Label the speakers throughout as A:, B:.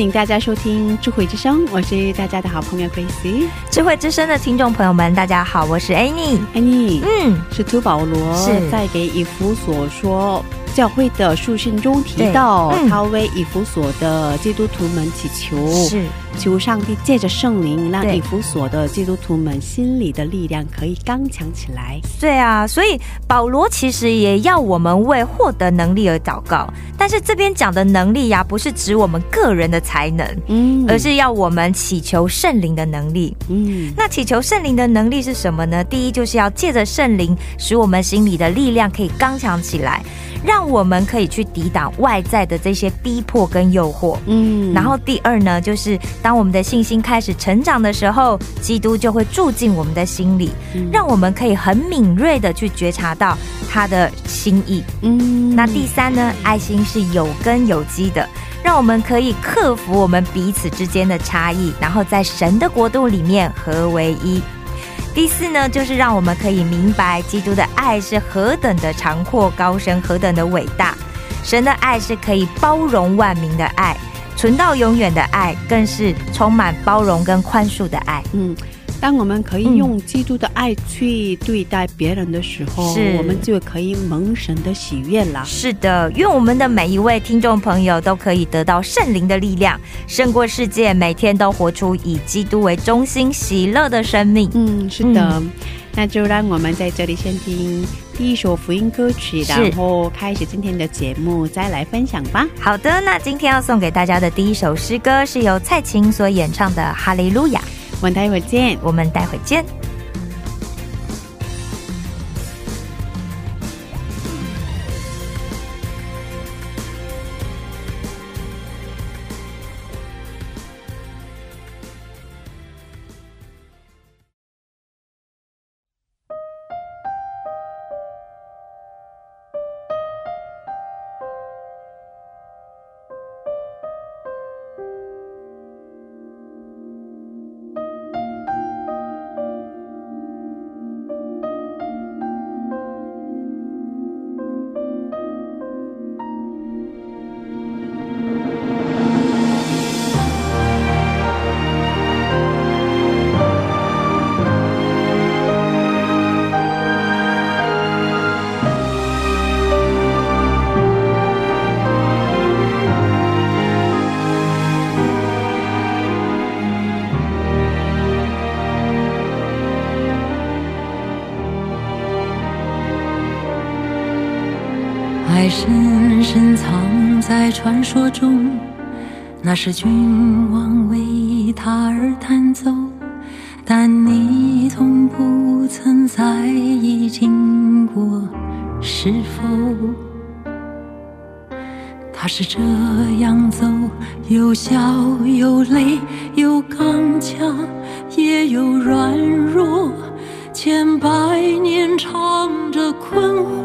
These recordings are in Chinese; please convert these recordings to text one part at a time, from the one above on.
A: 迎大家收听智慧之声，我是大家的好朋友 Grace。
B: 智慧之声的听众朋友们，大家好，我是 Annie。
A: Annie，
B: 嗯，
A: 使徒保罗
B: 是。
A: 在给以弗所说教会的书信中提到，
B: 嗯。
A: 他为以弗所的基督徒们祈求，
B: 是
A: 求上帝借着圣灵，让
B: 对
A: 以弗所的基督徒们心里的力量可以刚强起来。
B: 对啊，所以保罗其实也要我们为获得能力而祷告，但是这边讲的能力呀、不是指我们个人的才能，
A: 嗯
B: 而是要我们祈求圣灵的能力。
A: 嗯
B: 那祈求圣灵的能力是什么呢？第一就是要借着圣灵，使我们心里的力量可以刚强起来，让我们可以去抵挡外在的这些逼迫跟诱惑。
A: 嗯
B: 然后第二呢，就是当我们的信心开始成长的时候，基督就会住进我们的心里，
A: 嗯
B: 让我们可以很敏锐的去觉察到他的心意。
A: 嗯
B: 那第三呢，爱心是有根有基的，让我们可以克服我们彼此之间的差异，然后在神的国度里面合为一。第四呢，就是让我们可以明白基督的爱是何等的长阔高深，何等的伟大。神的爱是可以包容万民的爱，存到永远的爱，更是充满包容跟宽恕的爱。
A: 嗯，当我们可以
B: 嗯
A: 用基督的爱去对待别人的时候，
B: 是
A: 我们就可以蒙神的喜悦了。
B: 是的，愿我们的每一位听众朋友都可以得到圣灵的力量，胜过世界，每天都活出以基督为中心、喜乐的生命。
A: 嗯，是的。那就让我们在这里先听第一首福音歌曲，然后开始今天的节目，再来分享吧。
B: 好的，那今天要送给大家的第一首诗歌是由蔡琴所演唱的《哈利路亚》，
A: 我们待会儿见。
B: 我们待会
C: 儿见。那是君王为他而弹奏，但你从不曾在意经过，是否？他是这样走，有笑有泪，有刚强，也有软弱。千百年唱着困惑，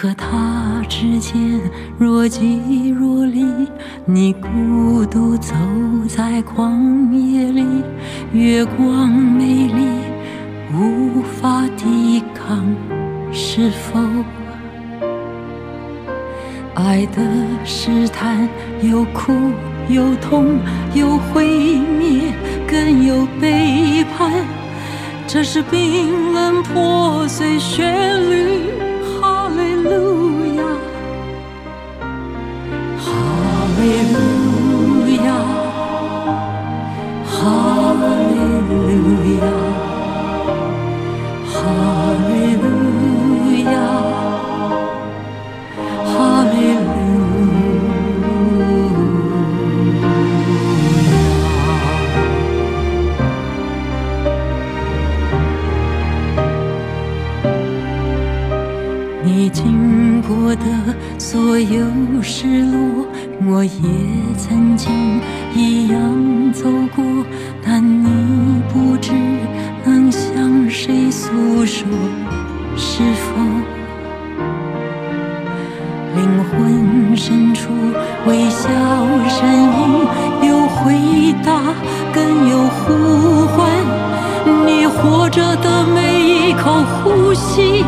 C: 和他之间若即若离，你孤独走在旷野里，月光美丽，无法抵抗，是否？爱的试探，有苦有痛，有毁灭，更有背叛。这是冰冷破碎旋律，哈利路亚哈利路亚哈利路亚哈利路亚你经过的所有失落我也曾经一样走过，但你不知能向谁诉说，是否灵魂深处微笑声音有回答，更有呼唤？你活着的每一口呼吸，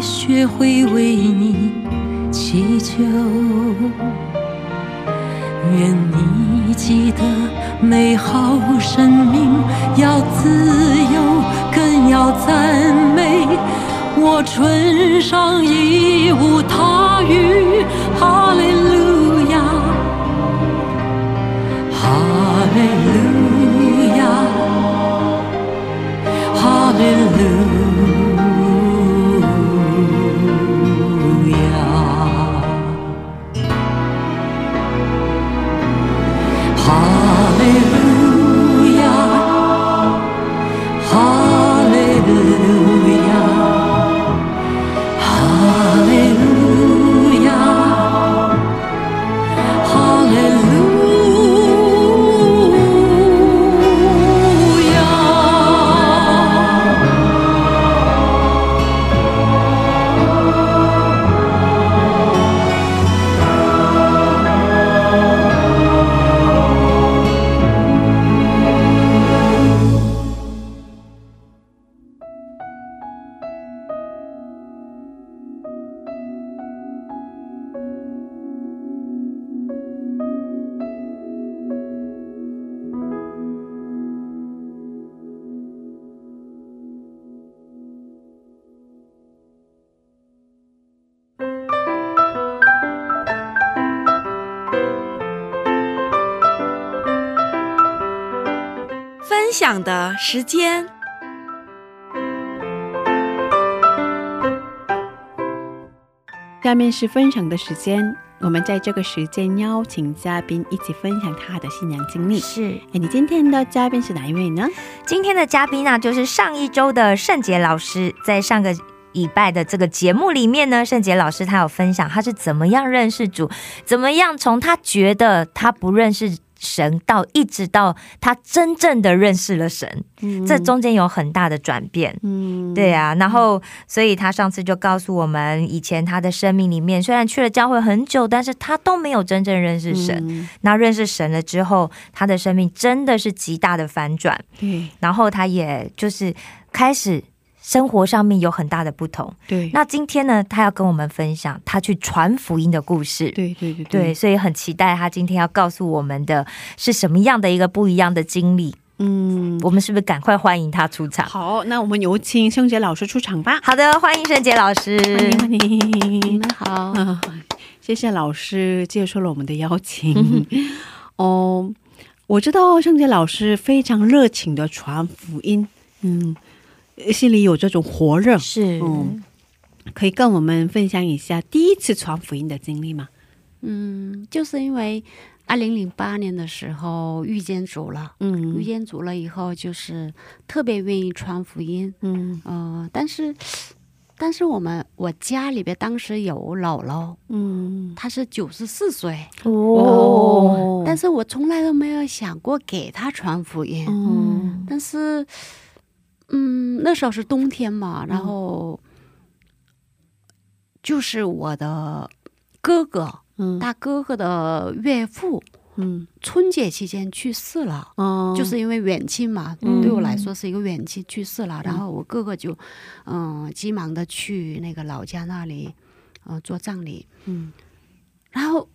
C: 学会为你
D: 时间。
A: 下面是分享的时间，我们在这个时间邀请嘉宾一起分享他的信仰经历。
B: 是
A: 哎，你今天的嘉宾是哪一位呢？
B: 今天的嘉宾呢、就是上一周的圣杰老师，在上个。礼拜的这个节目里面呢，圣杰老师他有分享他是怎么样认识主，怎么样从他觉得他不认识神，到一直到他真正的认识了神，这中间有很大的转变。
A: 嗯，
B: 对啊，然后所以他上次就告诉我们，以前他的生命里面虽然去了教会很久，但是他都没有真正认识神。
A: 嗯。
B: 那认识神了之后，他的生命真的是极大的反转，
A: 对。
B: 然后他也就是开始生活上面有很大的不同。
A: 对，
B: 那今天呢，他要跟我们分享他去传福音的故事。
A: 对对对
B: 对，，所以很期待他今天要告诉我们的是什么样的一个不一样的经历。
A: 嗯，
B: 我们是不是赶快欢迎他出场？
A: 好，那我们有请圣杰老师出场吧。
B: 好的，欢迎圣杰老师。
A: 欢迎欢
D: 你
A: 迎，
D: 们好，
A: 啊，谢谢老师接受了我们的邀请。哦，我知道圣杰老师非常热情的传福音，嗯，心里有这种火热，
B: 是，
A: 嗯可以跟我们分享一下第一次传福音的经历吗？
D: 嗯，就是因为二零零八年的时候遇见主了，嗯。遇
A: 嗯
D: 见主了以后，就是特别愿意传福音，
A: 嗯。
D: 呃，但是。但是我们我家里边当时有姥姥，
A: 嗯，
D: 她是九十四岁，
B: 哦，
D: 但是我从来都没有想过给她传福音。
A: 嗯。
D: 但是，嗯，那时候是冬天嘛，然后就是我的哥哥，
A: 嗯。
D: 大哥哥的岳父，
A: 嗯。
D: 春节期间去世了。
A: 哦，
D: 就是因为远亲嘛，
A: 嗯。
D: 对我来说是一个远亲去世了，然后我哥哥就，嗯、急忙的去那个老家那里，呃，做葬礼。
A: 嗯。
D: 然后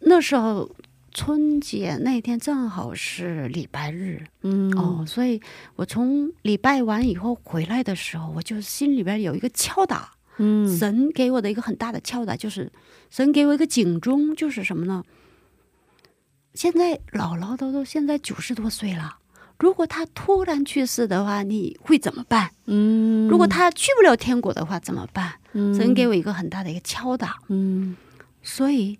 D: 那时候春节那天正好是礼拜日，
A: 嗯。
D: 哦，所以我从礼拜完以后回来的时候，我就心里边有一个敲打，
A: 嗯。
D: 神给我的一个很大的敲打，就是神给我一个警钟，就是什么呢？现在姥姥都都现在九十多岁了，如果她突然去世的话，你会怎么办？
A: 嗯，
D: 如果她去不了天国的话，怎么办？
A: 嗯。
D: 神给我一个很大的一个敲打，
A: 嗯。
D: 所以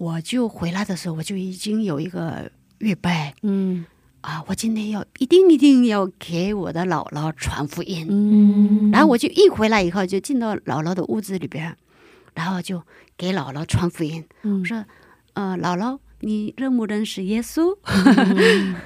D: 我就回来的时候，我就已经有一个预备
A: 嗯
D: 啊，我今天要一定一定要给我的姥姥传福音。
A: 嗯
D: 然后我就一回来以后，就进到姥姥的屋子里边，然后就给姥姥传福音。
A: 嗯
D: 我说：“呃，姥姥，你认不认识耶稣？”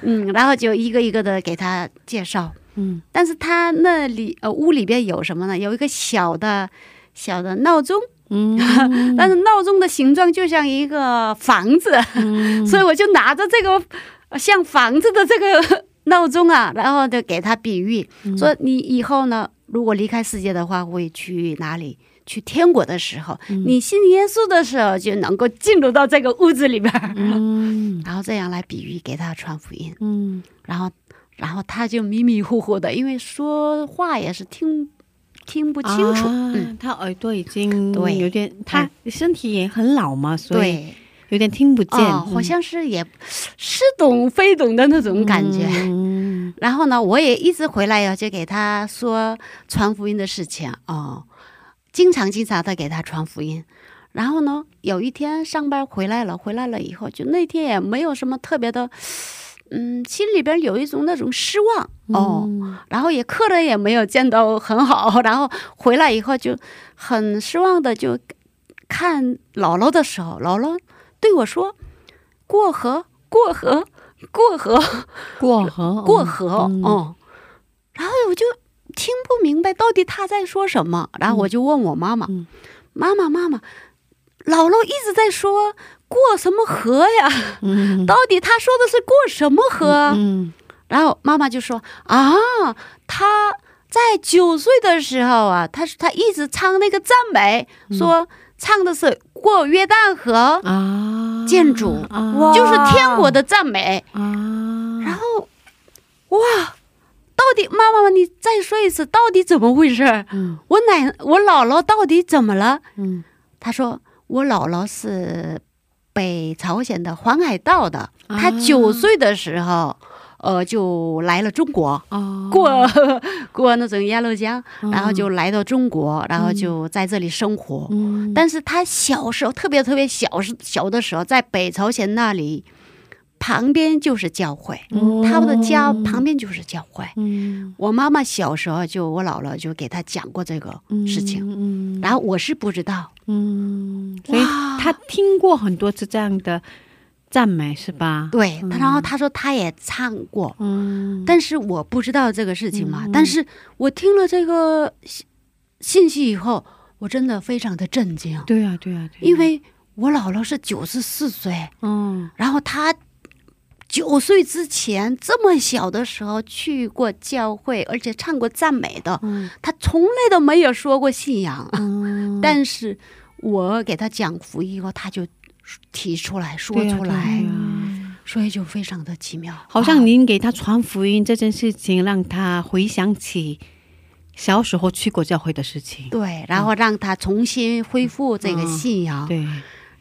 D: 嗯，然后就一个一个的给他介绍。
A: 嗯
D: 但是他那里呃屋里边有什么呢？有一个小的小的闹钟，
A: 嗯。
D: 但是闹钟的形状就像一个房子，
A: 嗯。
D: 所以我就拿着这个呃像房子的这个闹钟啊，然后就给他比喻，
A: 嗯。
D: 说你以后呢，如果离开世界的话，会去哪里？去天国的时候，
A: 嗯。
D: 你信耶稣的时候，就能够进入到这个屋子里边儿，
A: 嗯。
D: 然后这样来比喻给他传福音，
A: 嗯。
D: 然后，然后他就迷迷糊糊的，因为说话也是听听不清楚，
A: 啊
D: 嗯，
A: 他耳朵已经
D: 对。
A: 有点，他身体也很老嘛，所以
D: 对，
A: 有点听不见，
D: 哦，好像是也似懂非懂的那种感觉。
A: 嗯。
D: 然后呢，我也一直回来呀，就给他说传福音的事情哦，经常经常的给他传福音。然后呢，有一天上班回来了，回来了以后，就那天也没有什么特别的，嗯，心里边有一种那种失望哦。
A: 嗯
D: 然后也客人也没有见到很好，然后回来以后就很失望的就看姥姥的时候，姥姥对我说：“过河，过河，过河。”
A: 过河
D: 过河哦、
A: 嗯
D: 然后我就听不明白到底他在说什么，然后我就问我妈妈：“
A: 嗯
D: 妈妈，妈妈，姥姥一直在说过什么河呀？
A: 嗯
D: 到底他说的是过什么河？”
A: 嗯
D: 然后妈妈就说：“啊，他在九岁的时候啊，他他一直唱那个赞美，说唱的是过约旦河，
A: 啊
D: 建筑
A: 啊
D: 就是天国的赞美。”
A: 啊，
D: 然后，哇，到底妈妈，你再说一次，到底怎么回事？
A: 嗯
D: 我奶我姥姥到底怎么了？
A: 嗯
D: 他说我姥姥是北朝鲜的黄海道的，她
A: 啊
D: 九岁的时候，呃，就来了中国。
A: 哦
D: 过过那种鸭绿江，
A: 嗯
D: 然后就来到中国，然后就在这里生活。
A: 嗯
D: 但是他小时候特别特别小时小的时候，在北朝鲜那里，旁边就是教会，
A: 哦。
D: 他们的家旁边就是教会。
A: 嗯。
D: 我妈妈小时候就我姥姥就给她讲过这个事情，
A: 嗯。
D: 然后我是不知道，
A: 嗯，所以
D: 哇
A: 他听过很多次这样的赞美是吧？
D: 对，然后她说她也唱过，
A: 嗯，
D: 但是我不知道这个事情嘛。
A: 嗯
D: 但是我听了这个信信息以后，我真的非常的震惊，
A: 对啊对啊，对啊。
D: 因为我姥姥是九十四岁，
A: 嗯。
D: 然后她九岁之前这么小的时候去过教会，而且唱过赞美的，
A: 嗯
D: 她从来都没有说过信仰。
A: 嗯，
D: 但是我给他讲福音以后，他就提出来说出来，所以就非常的奇妙。
A: 好像
D: 啊
A: 您给他传福音这件事情，让他回想起小时候去过教会的事情。
D: 对，然后让他重新恢复这个信仰。
A: 对，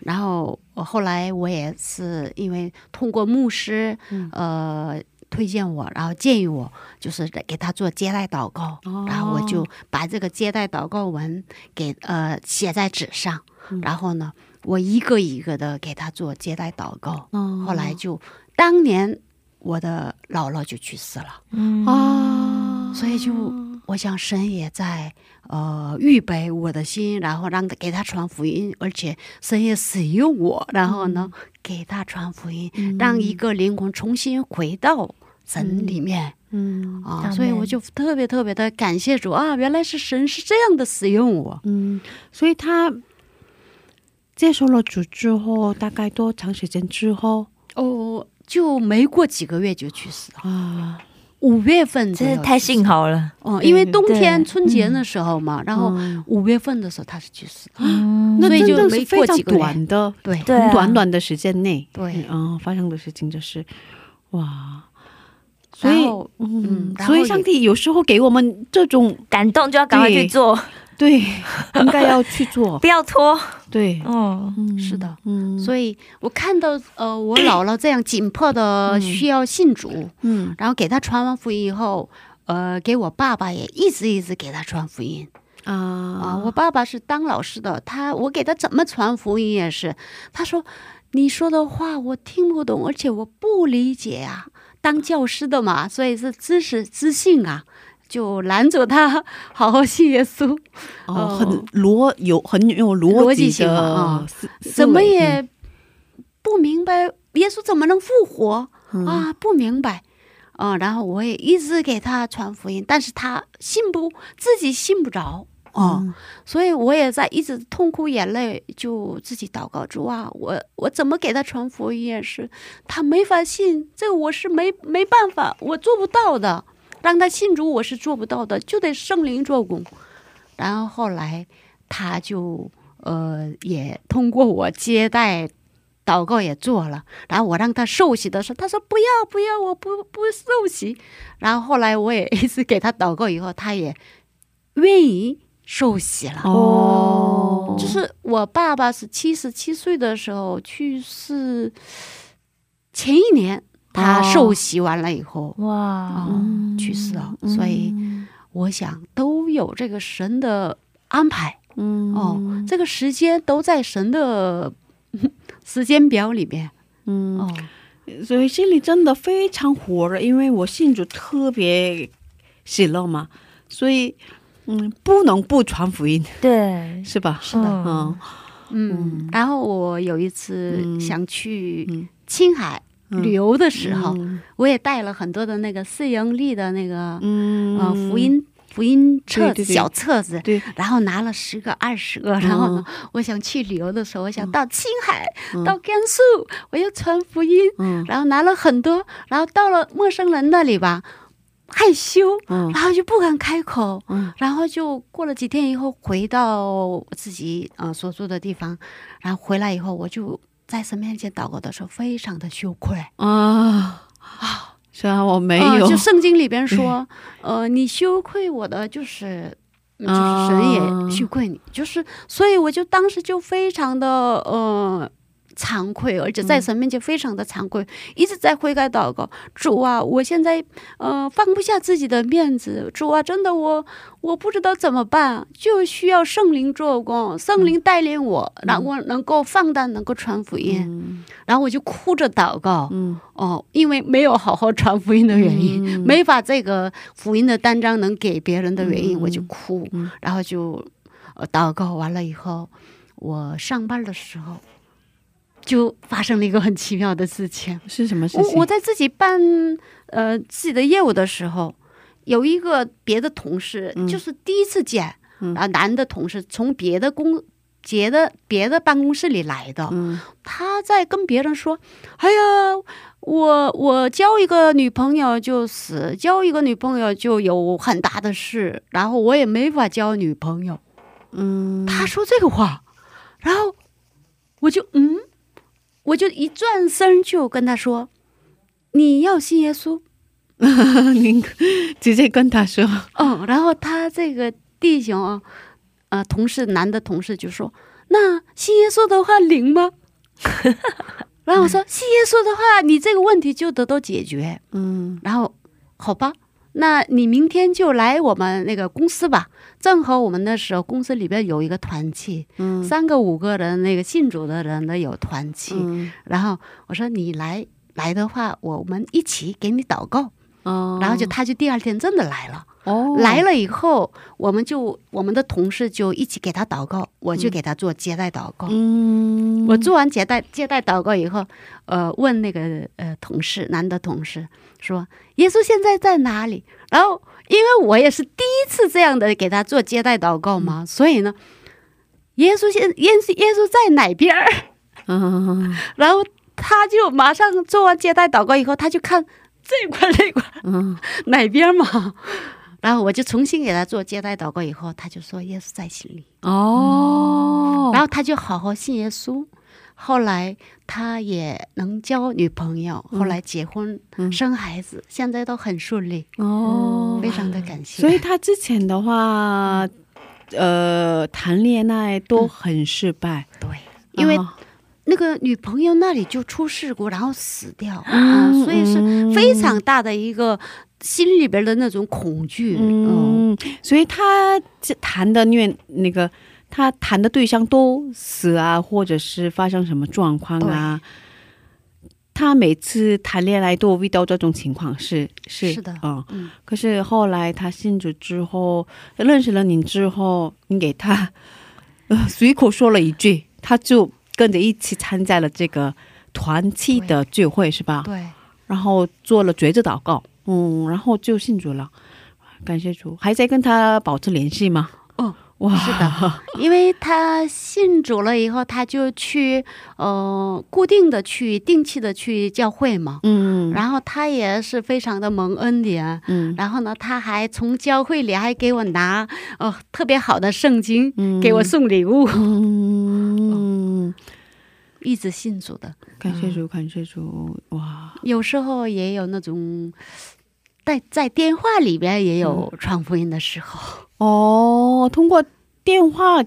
D: 然后我后来我也是因为通过牧师、
A: 嗯。
D: 呃推荐我，然后建议我就是给他做接待祷告，
A: 哦。
D: 然后我就把这个接待祷告文给呃写在纸上，
A: 嗯。
D: 然后呢我一个一个的给他做接待祷告，
A: 哦。
D: 后来就当年我的姥姥就去世了，
B: 嗯。
A: 啊，
D: 所以就我想神也在呃预备我的心，然后让他给他传福音，而且神也使用我，然后呢、给他传福音，让一个灵魂重新回到神里面、
A: 嗯
D: 啊，所以我就特别特别的感谢主啊，原来是神是这样的使用我。
A: 嗯，所以他接受了主之后，大概多长时间之后？
D: 哦，就没过几个月就去世了，
A: 啊，
D: 五月份左
B: 真
D: 右
B: 是太幸好了。
D: 哦，因为冬天春节的时候嘛，然后
A: 嗯。
D: 五月份的时候他是去世的，
B: 嗯。
A: 那真的
D: 所以就没
A: 是非常
D: 过几个
A: 短的，
D: 对。
A: 很短短的时间内，
D: 对。
A: 嗯，发生的事情就是，哇，所以嗯所以上帝有时候给我们这种
B: 感动就要赶快去做，
A: 对，应该要去做，
B: 不要拖。
A: 对，
B: 嗯，
A: 嗯
D: 是的，
A: 嗯，
D: 所以我看到呃我姥姥这样紧迫的需要信主，
A: 嗯。
D: 然后给他传完福音以后，呃，给我爸爸也一直一直给他传福音。啊、
A: 啊，
D: 我爸爸是当老师的，他我给他怎么传福音也是，他说你说的话我听不懂，而且我不理解啊。当教师的嘛，所以是知识知性啊，就拦住他好好信耶稣。
A: 哦，
D: 哦。
A: 很逻有很有逻
D: 逻辑
A: 辑
D: 性啊
A: 思，思
D: 怎么也不明白耶稣怎么能复活、
A: 嗯。
D: 啊？不明白。啊、然后我也一直给他传福音，但是他信不自己信不着。哦，
A: 嗯。
D: 所以我也在一直痛哭眼泪，就自己祷告主啊，我我怎么给他传福音也是，他没法信，这个我是没没办法，我做不到的，让他信主我是做不到的，就得圣灵做工。然后后来他就呃也通过我接待。祷告也做了，然后我让他受洗的时候，他说不要不要，我不不受洗。然后后来我也一直给他祷告，以后他也愿意受洗了。
A: 哦，
D: 就是我爸爸是七十七岁的时候去世，前一年他
A: 哦
D: 受洗完了以后，
B: 哇，
D: 哦，去世了。所以我想都有这个神的安排。
A: 嗯。
D: 哦，这个时间都在神的时间表里面。
A: 嗯，
D: 哦。
A: 所以心里真的非常火热，因为我信主特别喜乐嘛，所以嗯，不能不传福音，
B: 对，
A: 是吧？
B: 是的。
A: 嗯。
D: 嗯，然后我有一次
A: 嗯。
D: 想去
A: 嗯。
D: 青海
A: 嗯
D: 旅游的时候，
A: 嗯。
D: 我也带了很多的那个四盈利的那个
A: 嗯。
D: 呃福音福音册小册子，
A: 对，
D: 然后拿了十个二十个，然后呢，我想去旅游的时候，我想到青海、
A: 嗯。
D: 到甘肃，我要传福音，
A: 嗯。
D: 然后拿了很多，然后到了陌生人那里吧，害羞，
A: 嗯。
D: 然后就不敢开口，
A: 嗯。
D: 然后就过了几天以后回到我自己呃所住的地方，然后回来以后我就在神面前祷告的时候非常的羞愧。
A: 啊啊，虽然我没有，
D: 呃就圣经里边 说，呃，你羞愧我的就是。就是神也羞愧你，就是，所以我就当时就非常的呃惭愧，而且在神面前非常的惭愧，一直在悔改祷告。主啊，我现在呃放不下自己的面子，主啊，真的我我不知道怎么办，就需要圣灵做工，圣灵带领我，让我能够放胆，能够传福音。
A: 嗯。
D: 然后我就哭着祷告，
A: 嗯。
D: 哦，因为没有好好传福音的原因，
A: 嗯。
D: 没把这个福音的单张能给别人的原因，
A: 嗯。
D: 我就哭，
A: 嗯。
D: 然后就呃祷告完了以后，我上班的时候就发生了一个很奇妙的事情。
A: 是什么事情？
D: 我我在自己办呃自己的业务的时候，有一个别的同事，
A: 嗯
D: 就是第一次见，
A: 嗯
D: 然后男的同事从别的公别的别的办公室里来的，
A: 嗯
D: 他在跟别人说：“哎呀，我我交一个女朋友就死，交一个女朋友就有很大的事，然后我也没法交女朋友。
A: 嗯，
D: 他说这个话，然后我就嗯，我就一转身就跟他说：“你要信耶稣。
A: 您直接跟他说，”
D: 嗯，然后他这个弟兄啊，呃，同事男的同事就说：“那信耶稣的话灵吗？” 然后我说：“信耶稣的话，你这个问题就得到解决。”
A: 嗯
D: 然后，好吧，那你明天就来我们那个公司吧。正好我们那时候公司里边有一个团契，
A: 嗯
D: 三个五个人那个信主的人的有团契。
A: 嗯
D: 然后我说你来来的话，我们一起给你祷告。
A: 哦，
D: 然后就他就第二天真的来了。
A: 哦
D: 来了以后，我们就我们的同事就一起给他祷告，我就给他做接待祷告。
A: 嗯，
D: 我做完接待接待祷告以后，呃，问那个呃同事，男的同事说：“耶稣现在在哪里？”然后因为我也是第一次这样的给他做接待祷告嘛，所以呢，耶稣现耶稣耶稣在哪边儿？
A: 嗯
D: 然后他就马上做完接待祷告以后，他就看这块那块
A: 嗯
D: 哪边嘛。然后我就重新给他做接待祷告以后，他就说耶稣在心里，
A: 哦，
D: 然后他就好好信耶稣。后来他也能交女朋友，后来结婚、
A: 嗯。
D: 生孩子，现在都很顺利，
A: 哦，
D: 非常的感谢。
A: 所以他之前的话，呃，谈恋爱都很失败，
D: 对，因为
A: 哦。
D: 那个女朋友那里就出事故，然后死掉，
A: 嗯
D: 嗯，所以是非常大的一个心里边的那种恐惧，嗯，
A: 嗯，所以他这谈的恋那个他谈的对象都死啊，或者是发生什么状况啊。他每次谈恋爱都遇到这种情况，是是
D: 是的
A: 嗯。
D: 嗯
A: 可是后来他信主之后，认识了你之后，你给他呃 随口说了一句，他就跟着一起参加了这个团契的聚会，是吧？
D: 对，
A: 然后做了觉知祷告，嗯，然后就信主了，感谢主，还在跟他保持联系吗？
D: 哦，
A: 哇，
D: 是的，因为他信主了以后，他就去呃固定的去定期的去教会嘛，
A: 嗯，
D: 然后他也是非常的蒙恩典。
A: 嗯。
D: 然后呢，他还从教会里还给我拿呃特别好的圣经，
A: 嗯。
D: 给我送礼物，
A: 嗯，
D: 一直信主的。
A: 感谢主，感谢主，哇，
D: 有时候也有那种在在电话里边也有传福音的时候。
A: 哦，通过电话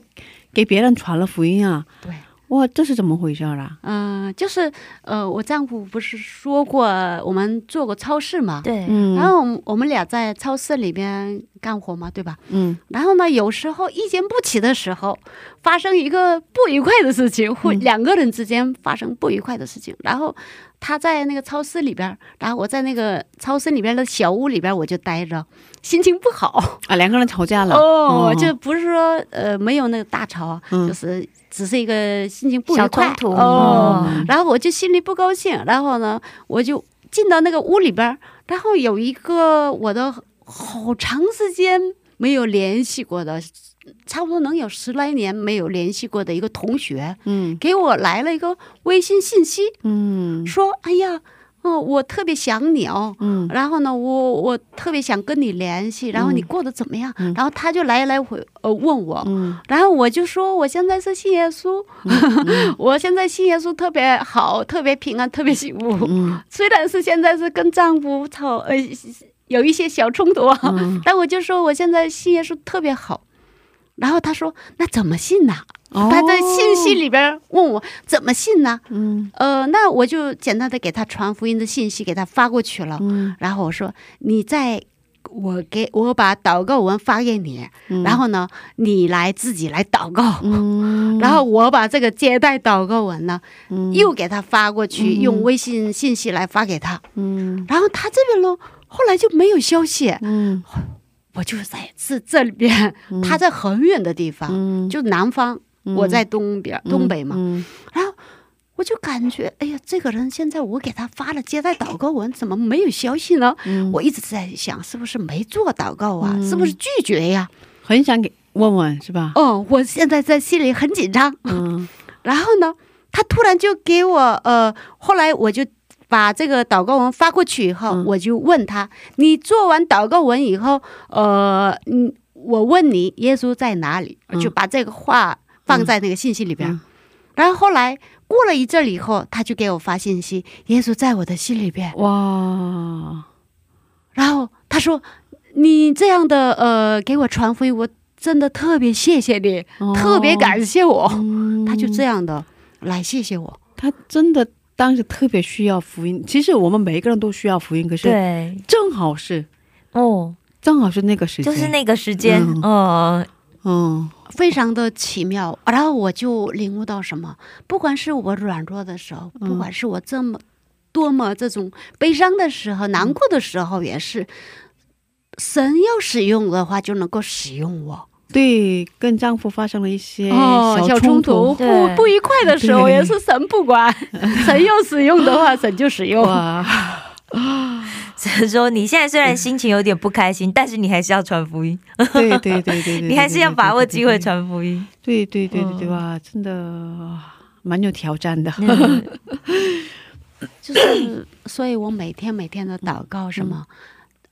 A: 给别人传了福音啊，
D: 对，
A: 哇，这是怎么回事儿啦？
D: 嗯、就是呃，我丈夫不是说过我们做过超市嘛，
B: 对，
A: 嗯，
D: 然后我们我们俩在超市里边干活嘛，对吧？
A: 嗯
D: 然后呢，有时候意见不齐的时候，发生一个不愉快的事情，会两个人之间发生不愉快的事情。然后他在那个超市里边，然后我在那个超市里边的小屋里边，我就待着，心情不好。
A: 啊，两个人吵架了，
D: 哦，
A: 嗯
D: 就不是说呃没有那个大吵就是只是一个心情不愉
B: 小
D: 快。哦。
A: 嗯。
D: 然后我就心里不高兴，然后呢，我就进到那个屋里边儿，然后有一个我的好长时间没有联系过的，差不多能有十来年没有联系过的一个同学，
A: 嗯。
D: 给我来了一个微信信息，
A: 嗯。
D: 说：“哎呀，哦，我特别想你哦。”
A: 嗯
D: 然后呢，我我特别想跟你联系，然后你过得怎么样？
A: 嗯
D: 然后他就来来回呃问我，
A: 嗯
D: 然后我就说我现在是信耶稣，我现在信耶稣特别好，特别平安，特别幸福。
A: 嗯
D: 虽然是现在是跟丈夫吵呃有一些小冲突啊，
A: 嗯，
D: 但我就说我现在信耶稣特别好。然后他说那怎么信呢、
A: 哦。
D: 他在信息里边问我怎么信呢？
A: 嗯。
D: 呃，那我就简单的给他传福音的信息给他发过去了。
A: 嗯。
D: 然后我说你在。我给我把祷告文发给你，
A: 嗯。
D: 然后呢，你来自己来祷告，
A: 嗯，
D: 然后我把这个接待祷告文呢，
A: 嗯。
D: 又给他发过去，
A: 嗯。
D: 用微信信息来发给他。
A: 嗯。
D: 然后他这边呢，后来就没有消息。
A: 嗯。
D: 我就在这这里边，他在很远的地方，
A: 嗯，
D: 就南方，我在东边、东北嘛。
A: 嗯
D: 然后我就感觉，哎呀，这个人现在我给他发了接待祷告文，怎么没有消息呢？
A: 嗯，
D: 我一直在想，是不是没做祷告啊？
A: 嗯
D: 是不是拒绝呀？
A: 很想给问问是吧？
D: 哦，我现在在心里很紧张。
A: 嗯
D: 然后呢，他突然就给我呃，后来我就把这个祷告文发过去以后，
A: 嗯
D: 我就问他：你做完祷告文以后，呃，嗯，我问你耶稣在哪里？
A: 嗯
D: 就把这个话放在那个信息里边。
A: 嗯
D: 然后后来过了一阵儿以后，他就给我发信息：耶稣在我的心里边。
A: 哇，
D: 然后他说：你这样的呃给我传福音，我真的特别谢谢你，
A: 哦
D: 特别感谢我。
A: 嗯
D: 他就这样的来谢谢我。
A: 他真的当时特别需要福音。其实我们每一个人都需要福音，可是
B: 对，
A: 正好是
B: 哦，
A: 正好是那个时间，
B: 就是那个时间，
A: 嗯
B: 嗯，
A: 嗯
D: 非常的奇妙。然后我就领悟到什么，不管是我软弱的时候，
A: 嗯
D: 不管是我这么多么这种悲伤的时候、难过的时候，也是神要使用的话，就能够使用我。
A: 对，跟丈夫发生了一些
D: 哦，小冲
A: 冲
D: 突不不愉快的时候，也是神不管，神要使用的话，神就使用。
A: 哇，
B: 所以说你现在虽然心情有点不开心，但是你还是要传福音，
A: 对对对对对，
B: 你还是要把握机会。传福音。
A: 对对对对对
B: 嗯。
A: 哇，真的蛮有挑战的。
B: 嗯。
D: 就是，所以我每天每天的祷告什么，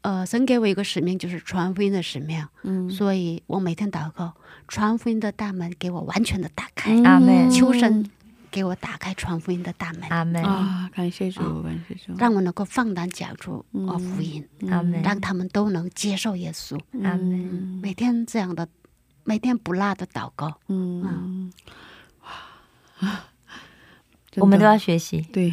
D: 呃，神给我一个使命，就是传福音的使命，
A: 嗯。
D: 所以我每天祷告，传福音的大门给我完全的打开，
C: 阿门。
D: 求神给我打开传福音的大门，
C: 阿门，
A: 啊，感谢主，
D: 啊。
A: 感谢主，
D: 让我能够放胆讲出我福音，
C: 阿门，
D: 让他们都能接受耶稣。
C: 阿门，
D: 每天这样的，每天不落的祷告，
A: 嗯，
C: 我们都
A: 要
C: 要学习。
A: 对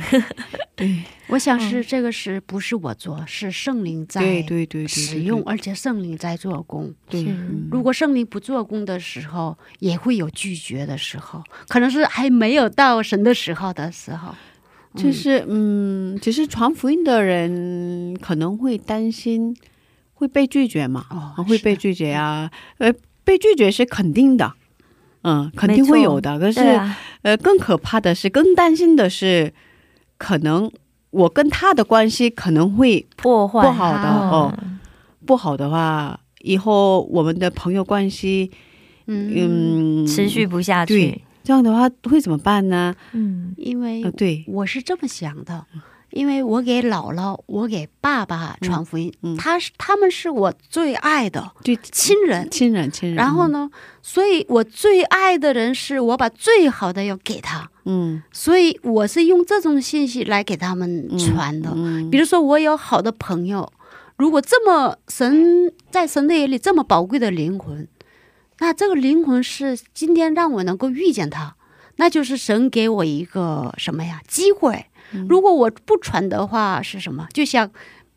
A: 对
D: 我想是这个是不是我做，是圣灵在
A: 对对对对
D: 使用，而且圣灵在做工。
A: 对，
D: 如果圣灵不做工的时候，也会有拒绝的时候，可能是还没有到神的时候的时候。
A: 就是嗯，只是传福音的人可能会担心会被拒绝嘛，
D: 哦
A: 啊会被拒绝啊，呃，被拒绝是肯定的，嗯，肯定会有的。可是、
C: 啊，
A: 呃，更可怕的是，更担心的是，可能我跟他的关系可能会
C: 破坏
A: 不好的。哦
C: 嗯
A: 不好的话，以后我们的朋友关系，
D: 嗯，
A: 嗯，
C: 持续不下去。
A: 对。这样的话会怎么办呢？
C: 嗯，
D: 因为
A: 呃，对，
D: 我是这么想的，因为我给姥姥、我给爸爸传福音，
A: 嗯嗯
D: 他是他们是我最爱的
A: 对，
D: 亲人。
A: 亲人，亲人。
D: 然后呢，所以我最爱的人是我把最好的要给他，
A: 嗯，
D: 所以我是用这种信息来给他们传的。
A: 嗯，
D: 比如说，我有好的朋友，如果这么神在神的眼里这么宝贵的灵魂，那这个灵魂是今天让我能够遇见他，那就是神给我一个什么呀机会。如果我不传的话，是什么？就像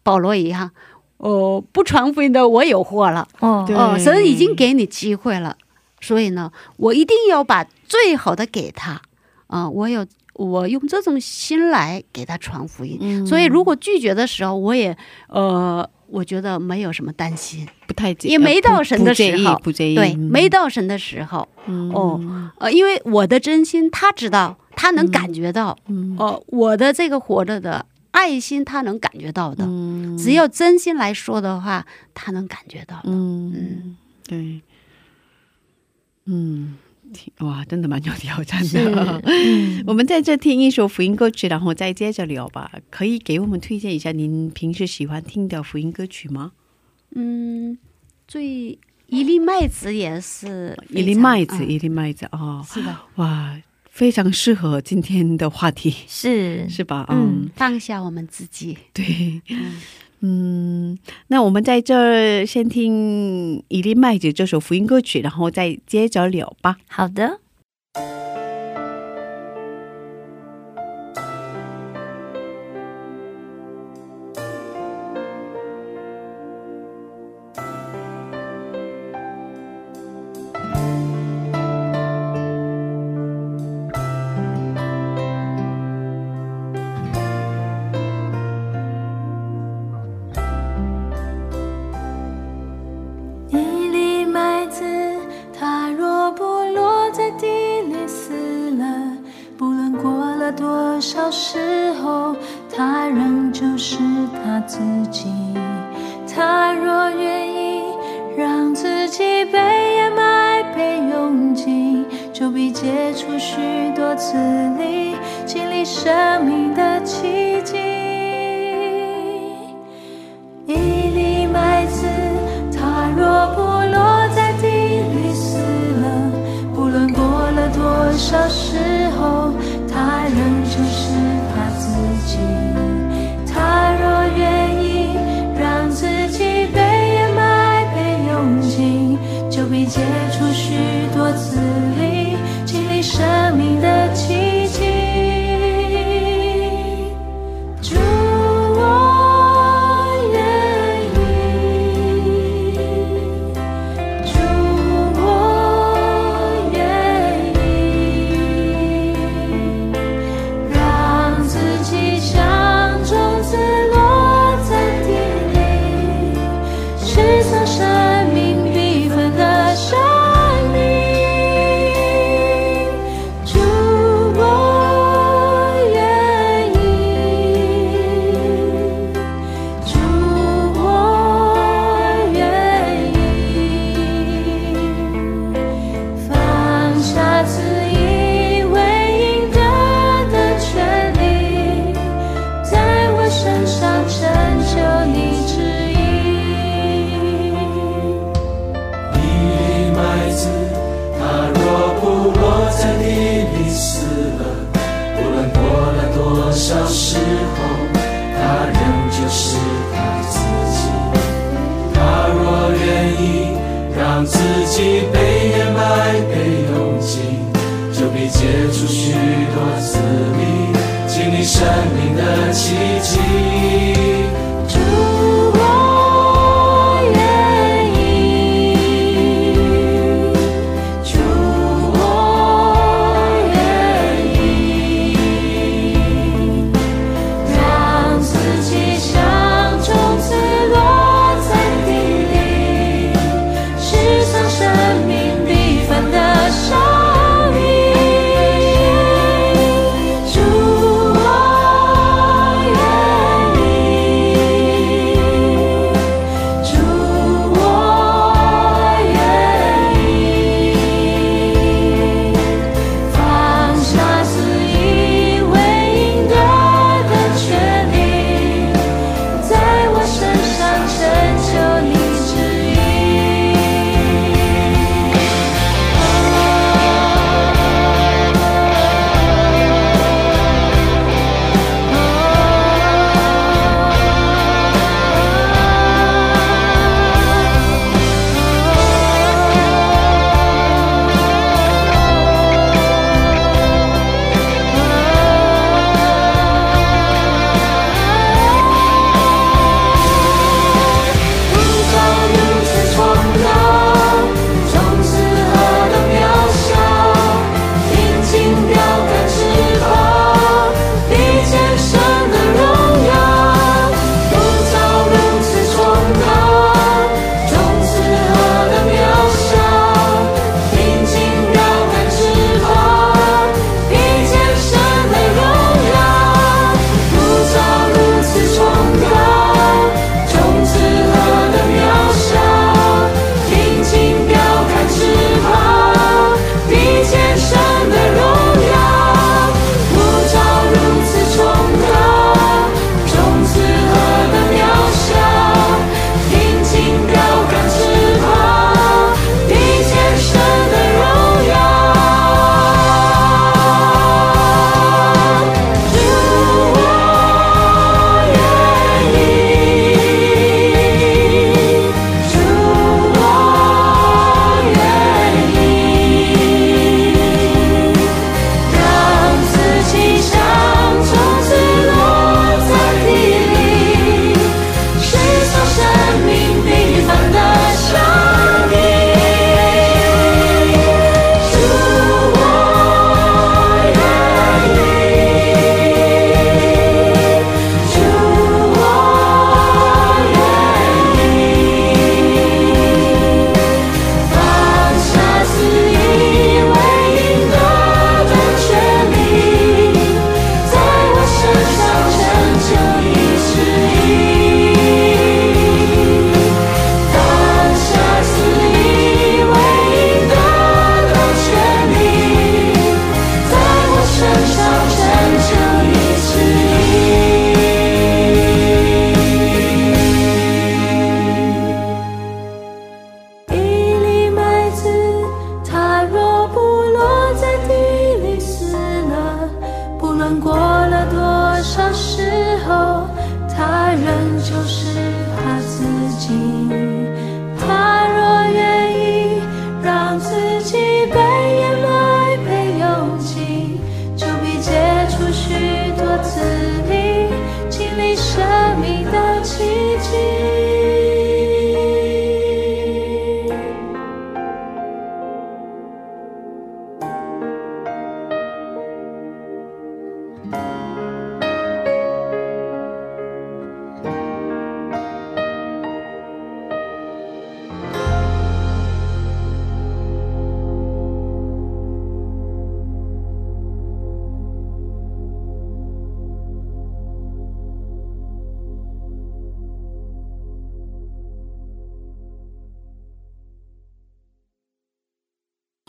D: 保罗一样，哦，不传福音的我有祸了。
C: 哦，
D: 神已经给你机会了，所以呢，我一定要把最好的给他。啊、我有我用这种心来给他传福音。
A: 嗯
D: 所以如果拒绝的时候，我也呃，我觉得没有什么担心，
A: 不太介
D: 也没到
A: 不
D: 神的时候。
A: 不介意，
D: 对，
A: 嗯。
D: 没到神的时候，
A: 嗯。
D: 哦，呃，因为我的真心他知道，他能感觉到，
A: 嗯。
D: 哦、我的这个活着的爱心他能感觉到的，
A: 嗯。
D: 只要真心来说的话，他能感觉到的。
A: 嗯，对，嗯，挺哇，真的蛮有挑战
C: 是
A: 的。我们在这听一首福音歌曲，然后再接着聊吧。可以给我们推荐一下您平时喜欢听的福音歌曲吗？
D: 嗯，最一粒麦子也是
A: 一粒麦子，
D: 嗯
A: 一粒麦子哦，
D: 是的，
A: 哇，非常适合今天的话题，
C: 是
A: 是吧？
C: 嗯
A: 嗯，
D: 放下我们自己。
A: 对，嗯，嗯那我们在这儿先听《一粒麦子》这首福音歌曲，然后再接着聊吧。
C: 好的。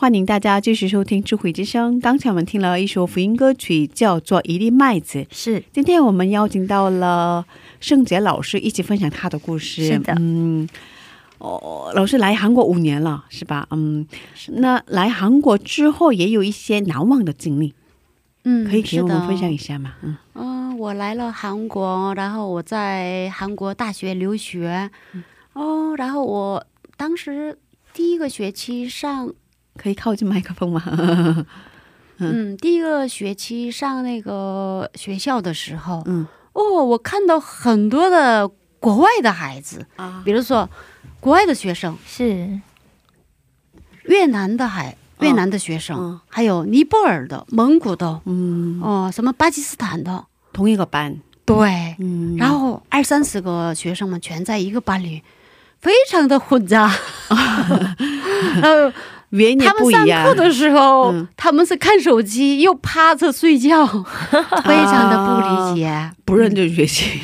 A: 欢迎大家继续收听《智慧之声》。刚才我们听了一首福音歌曲，叫做《一粒麦子》。
B: 是，
A: 今天我们邀请到了圣杰老师一起分享他的故事。
B: 是的，
A: 嗯，哦，老师来韩国五年了，是吧？嗯，那来韩国之后也有一些难忘的经历，
D: 嗯，
A: 可以给我们分享一下吗？嗯，
D: 嗯，我来了韩国，然后我在韩国大学留学，哦，然后我当时第一个学期上。
A: 可以靠近麦克风吗？
D: 嗯，第一个学期上那个学校的时候，
A: 嗯。
D: 哦，我看到很多的国外的孩子，
A: 啊，
D: 比如说国外的学生，
B: 是。
D: 越南的孩，越南的学生，
A: 嗯。
D: 还有尼泊尔的、蒙古的，
A: 嗯，
D: 哦、什么巴基斯坦的，
A: 同一个班，
D: 对，
A: 嗯，
D: 然后二三十个学生们全在一个班里，非常的混杂。然后
A: 语言也
D: 他们上
A: 不一样
D: 课，的时候，
A: 嗯。
D: 他们是看手机又趴着睡觉，非常的不理解，
A: 不认真学习，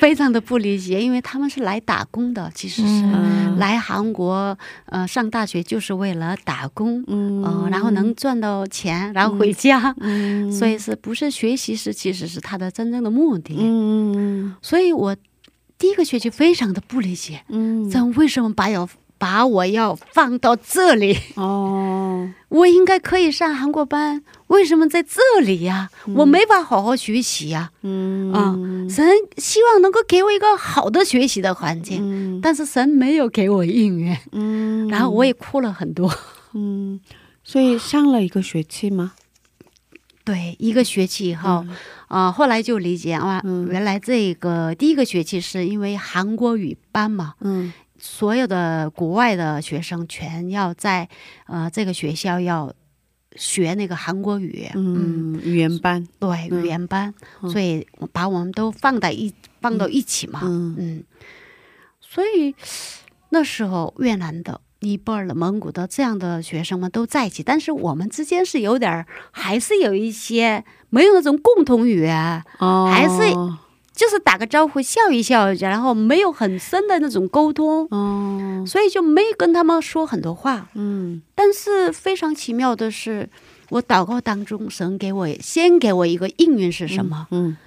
D: 非常的不理解，因为他们是来打工的，其实是、
A: 嗯。
D: 来韩国呃上大学就是为了打工，
A: 嗯。
D: 呃，然后能赚到钱，然后回家。
A: 嗯。
D: 所以是不是学习是其实是他的真正的目的？
A: 嗯
D: 所以我第一个学期非常的不理解，
A: 嗯。
D: 这为什么把要把我要放到这里？
A: 哦，
D: 我应该可以上韩国班，为什么在这里呀、我没法好好学习呀、
A: 嗯。
D: 啊！神希望能够给我一个好的学习的环境，
A: 嗯。
D: 但是神没有给我应允，
A: 嗯。
D: 然后我也哭了很多。
A: 嗯，所以上了一个学期吗？
D: 对，一个学期以后，啊、后来就理解啊，
A: 嗯。
D: 原来这个第一个学期是因为韩国语班嘛，
A: 嗯
D: 所有的国外的学生全要在呃这个学校要学那个韩国语，嗯，
A: 嗯，语言班，
D: 对，
A: 嗯。
D: 语言班，
A: 嗯。
D: 所以把我们都放在一放到一起嘛，
A: 嗯。
D: 嗯，所以那时候越南的、尼泊尔的、蒙古的这样的学生们都在一起，但是我们之间是有点儿，还是有一些没有那种共同语言，
A: 哦，
D: 还是就是打个招呼、笑一笑，然后没有很深的那种沟通，
A: 哦，
D: 所以就没跟他们说很多话。
A: 嗯。
D: 但是非常奇妙的是，我祷告当中，神给我先给我一个应允是什么？
A: 嗯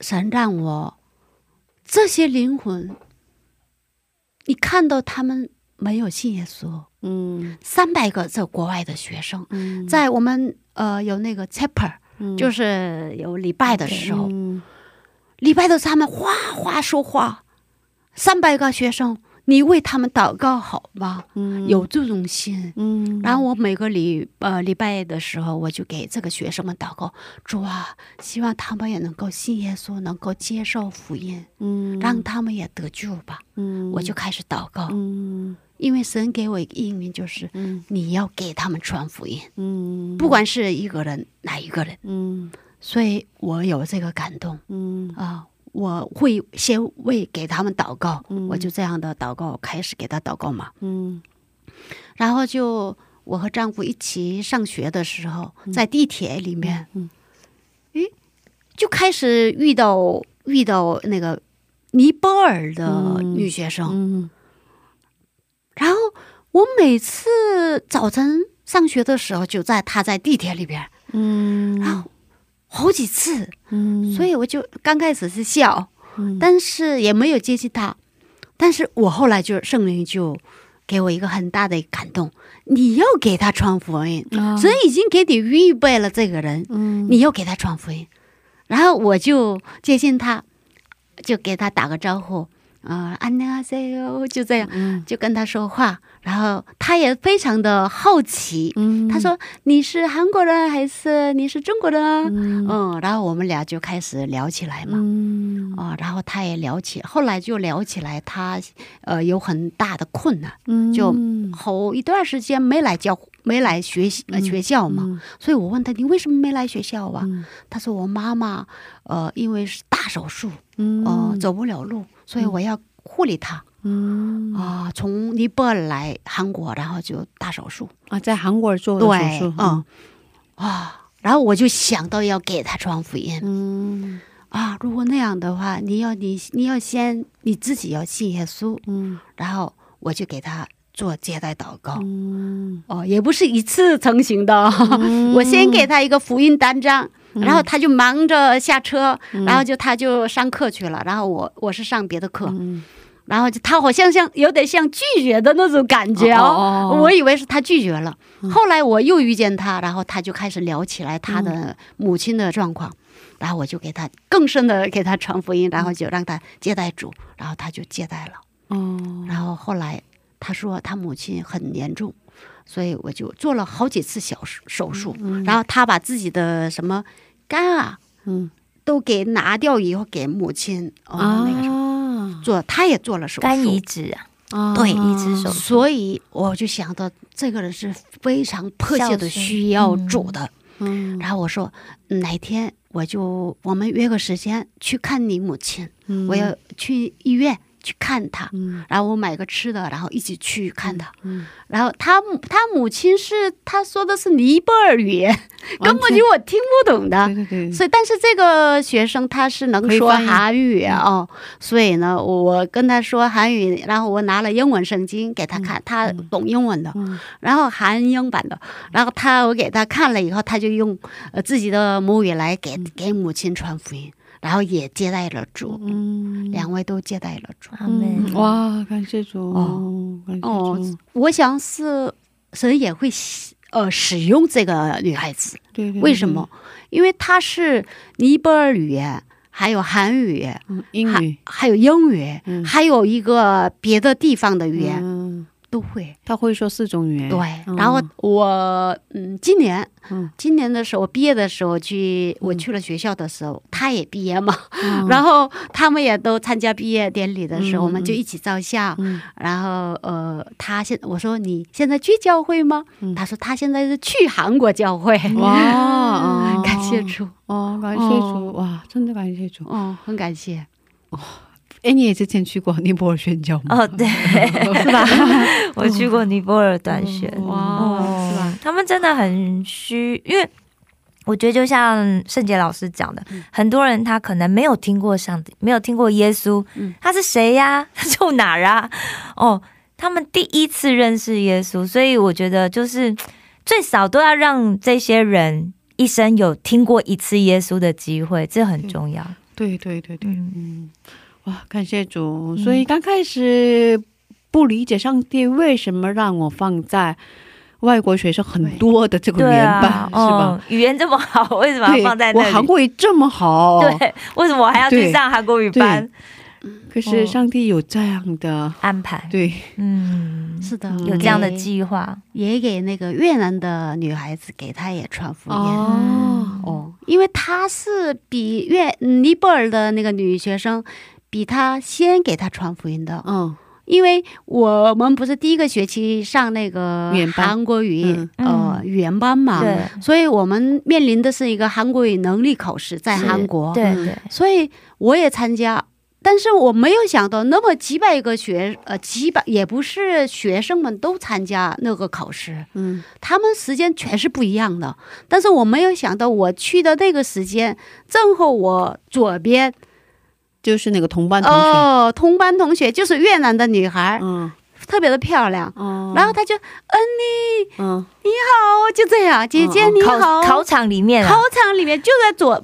D: 神让我这些灵魂，你看到他们没有信耶稣，
A: 嗯。
D: 三百个在国外的学生，
A: 嗯，
D: 在我们呃有那个 chapel，、
A: 嗯。
D: 就是有礼拜的时候，
A: 嗯
D: 礼拜的他们哗哗说话，三百个学生，你为他们祷告好吗？
A: 嗯。
D: 有这种心。
A: 嗯，
D: 然后我每个礼呃礼拜的时候，我就给这个学生们祷告，主啊，希望他们也能够信耶稣，能够接受福音，
A: 嗯。
D: 让他们也得救吧。
A: 嗯。
D: 我就开始祷告，
A: 嗯。
D: 因为神给我一个应允，就是
A: 嗯。
D: 你要给他们传福音，
A: 嗯。
D: 不管是一个人哪一个人，
A: 嗯
D: 所以我有这个感动。
A: 嗯。
D: 啊。我会先为给他们祷告，
A: 嗯。
D: 我就这样的祷告开始给他祷告嘛。
A: 嗯。
D: 然后就我和丈夫一起上学的时候，在地铁里面，
A: 嗯
D: 诶，就开始遇到遇到那个尼泊尔的
A: 嗯。
D: 女学生，
A: 嗯。
D: 然后我每次早晨上学的时候，就在她在地铁里边，
A: 嗯。
D: 然后好几次，
A: 嗯，
D: 所以我就刚开始是笑，
A: 嗯。
D: 但是也没有接近他，但是我后来就圣灵就给我一个很大的感动，你要给他传福音，
A: 所
D: 以已经给你预备了这个人，
A: 嗯。
D: 你要给他传福音。然后我就接近他，就给他打个招呼，啊、安妮阿塞哟，就这样，
A: 嗯。
D: 就跟他说话。然后他也非常的好奇，
A: 嗯。
D: 他说：“你是韩国人还是你是中国人？啊？”
A: 嗯。
D: 嗯，然后我们俩就开始聊起来嘛。
A: 嗯。
D: 啊、然后他也聊起，后来就聊起来他，呃有很大的困难，
A: 嗯。
D: 就好一段时间没来教没来学习、呃、学校嘛，
A: 嗯。
D: 所以我问他你为什么没来学校啊？
A: 嗯。
D: 他说我妈妈呃因为是大手术，
A: 嗯。
D: 呃走不了路，所以我要护理他。
A: 嗯。
D: 啊、从尼泊尔来韩国，然后就大手术，
A: 啊，在韩国做的手术，，
D: 嗯。啊，然后我就想到要给他传福音，
A: 嗯。
D: 啊，如果那样的话，你要你你要先你自己要信耶稣，
A: 嗯。
D: 然后我就给他做接待祷告。
A: 嗯。
D: 哦，也不是一次成型的，我先给他一个福音单张，然后他就忙着下车，然后就他就上课去了，然后我我是上别的课，
A: 嗯。
D: 然后就他好像像有点像拒绝的那种感觉
A: 哦
D: 我以为是他拒绝了，后来我又遇见他，然后他就开始聊起来他的母亲的状况，然后我就给他更深的给他传福音，然后就让他接待主，然后他就接待了，
A: 哦。
D: 然后后来他说他母亲很严重，所以我就做了好几次小手手术，
A: 嗯。
D: 然后他把自己的什么肝啊
A: 嗯。
D: 都给拿掉以后给母亲哦、
A: 啊。
D: 那个什么做，他也做了手术，
B: 肝移植啊，
A: 啊
D: 对
B: 移植手术。
D: 所以我就想到这个人是非常迫切的需要主的。
A: 嗯。
D: 然后我说嗯哪天我就我们约个时间去看你母亲，
A: 嗯。
D: 我要去医院去看他，
A: 嗯。
D: 然后我买个吃的，然后一起去看他。
A: 嗯
D: 然后他他母亲是他说的是尼泊尔语言，根本就我听不懂的。
A: 对对对，
D: 所以，但是这个学生他是能说韩语哦，所以呢，我跟他说韩语，然后我拿了英文圣经给他看，他懂英文的，
A: 嗯
D: 然后韩英版的，然后他我给他看了以后，他就用呃自己的母语来给给母亲传福音，然后也接待了主，
A: 嗯。
D: 两位都接待了主。
B: 阿门。
A: 嗯。哇，感谢主，
D: 哦。
A: 感谢
D: 哦
A: 主，，
D: 我想是神也会使呃使用这个女孩子，
A: 对对，
D: 为什么？因为她是尼泊尔语言，还有韩语，
A: 嗯？英
D: 还
A: 语
D: 还有英语，
A: 嗯。
D: 还有一个别的地方的语言、
A: 嗯，
D: 都会。
A: 他会说四种语言，
D: 对，
A: 嗯。
D: 然后我嗯，今年
A: 嗯。
D: 今年的时候，我毕业的时候去，我去了学校的时候，他也毕业嘛，
A: 嗯。
D: 然后他们也都参加毕业典礼的时候，
A: 嗯
D: 我们就一起照相。
A: 嗯。
D: 然后呃，他现我说你现在去教会吗？
A: 嗯。
D: 他说他现在是去韩国教会。
A: 哇，哦。
D: 感谢主，
A: 哦，感谢主，哇，真的感谢主。
D: 哦，很感谢。
A: 哎，你也之前去过尼泊尔宣教吗？
B: 哦，对，是吧？我去过尼泊尔短宣，
A: 哇
B: 哦
D: 是吧？
B: 他们真的很虚，因为我觉得就像圣杰老师讲的，很多人他可能没有听过上帝，没有听过耶稣，
D: 嗯
B: 他是谁呀？他 住哪儿啊？哦，他们第一次认识耶稣，所以我觉得就是最少都要让这些人一生有听过一次耶稣的机会，这很重要。
A: 对对对对，
B: 嗯
A: 嗯，哇，感谢主。所以刚开始不理解上帝为什么让我放在外国学生很多的这个语
B: 对
A: 言班，
B: 啊，
A: 是吧？
B: 哦，语言这么好，为什么要，放在那里？
A: 我韩国语这么好，
B: 对，为什么我还要去上韩国语班？
A: 可是上帝有这样的，
B: 安排，
A: 对，
B: 嗯，
D: 是的，
B: 有这样的计划，
D: 也给那个越南的女孩子，给她也传福音。
A: 哦，
D: 哦，因为她是比越嗯尼泊尔的那个女学生，比他先给他传福音的。
A: 嗯。
D: 因为我们不是第一个学期上那个
A: 语言班。
D: 韩国语、
A: 嗯。
D: 呃语言班嘛，
B: 对。
D: 所以我们面临的是一个韩国语能力考试，在韩国。
A: 嗯。
B: 对对，
D: 所以我也参加，但是我没有想到那么几百个学呃几百也不是学生们都参加那个考试，
A: 嗯。
D: 他们时间全是不一样的。但是我没有想到我去的那个时间，正好我左边
A: 就是那个同班同学，
D: 哦同班同学就是越南的女孩，
A: 嗯。
D: 特别的漂亮。
A: 哦，
D: 然后她就，嗯，你
A: 嗯。
D: 你好，就这样，姐姐
A: 嗯
D: 你好。
B: 考考场里面
D: 考
B: 啊，
D: 场里面就在左，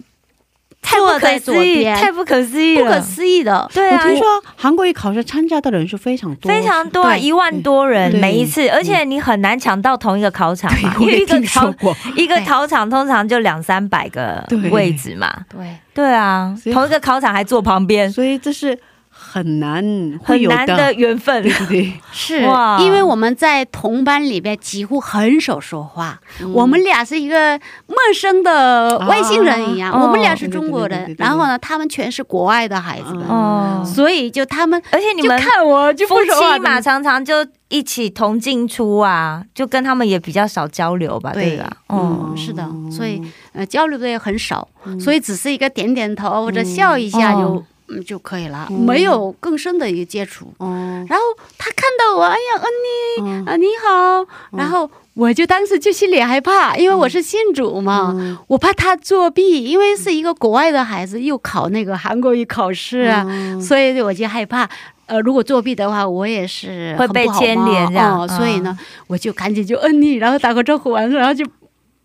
D: 坐在
B: 可思议，
D: 左边，
B: 太不可思议了，
D: 不可思议的。
B: 对啊，
A: 我听说韩国语考试参加的人数非常多，
B: 非常多啊，一万多人每一次，而且你很难抢到同一个考场嘛，因为一个考，一个考场通常就两三百个位置嘛，
D: 对，
B: 对。啊，同一个考场还坐旁边，
A: 所以这是很难会有
B: 很难的缘分。
A: 对。对对，
D: 是因为我们在同班里边几乎很少说话，
A: 嗯。
D: 我们俩是一个陌生的外星人一样，
B: 啊。
D: 我们俩是中国人
A: 对对对对，
D: 然后呢，他们全是国外的孩子们，
B: 哦，
D: 所以就他们
B: 而且你们
D: 看我就
B: 夫
D: 不说话
B: 妻嘛，常常就一起同进出啊，就跟他们也比较少交流吧，
D: 对
B: 对吧？哦，
D: 嗯，是的，所以呃交流的也很少，所以只是一个点点头或者笑一下就
B: 哦
D: 嗯就可以了，
A: 嗯。
D: 没有更深的一个接触。
A: 哦，
D: 然后他看到我，哎呀，恩妮
A: 嗯
D: 啊，你好，然后我就当时就心里害怕，因为我是信主嘛，
A: 嗯。
D: 我怕他作弊，因为是一个国外的孩子，又考那个韩国语考试啊，
A: 嗯
D: 所以我就害怕。呃，如果作弊的话，我也是
B: 会被牵连的
D: 所以呢，我就赶紧就摁你，然后打个招呼完，然后就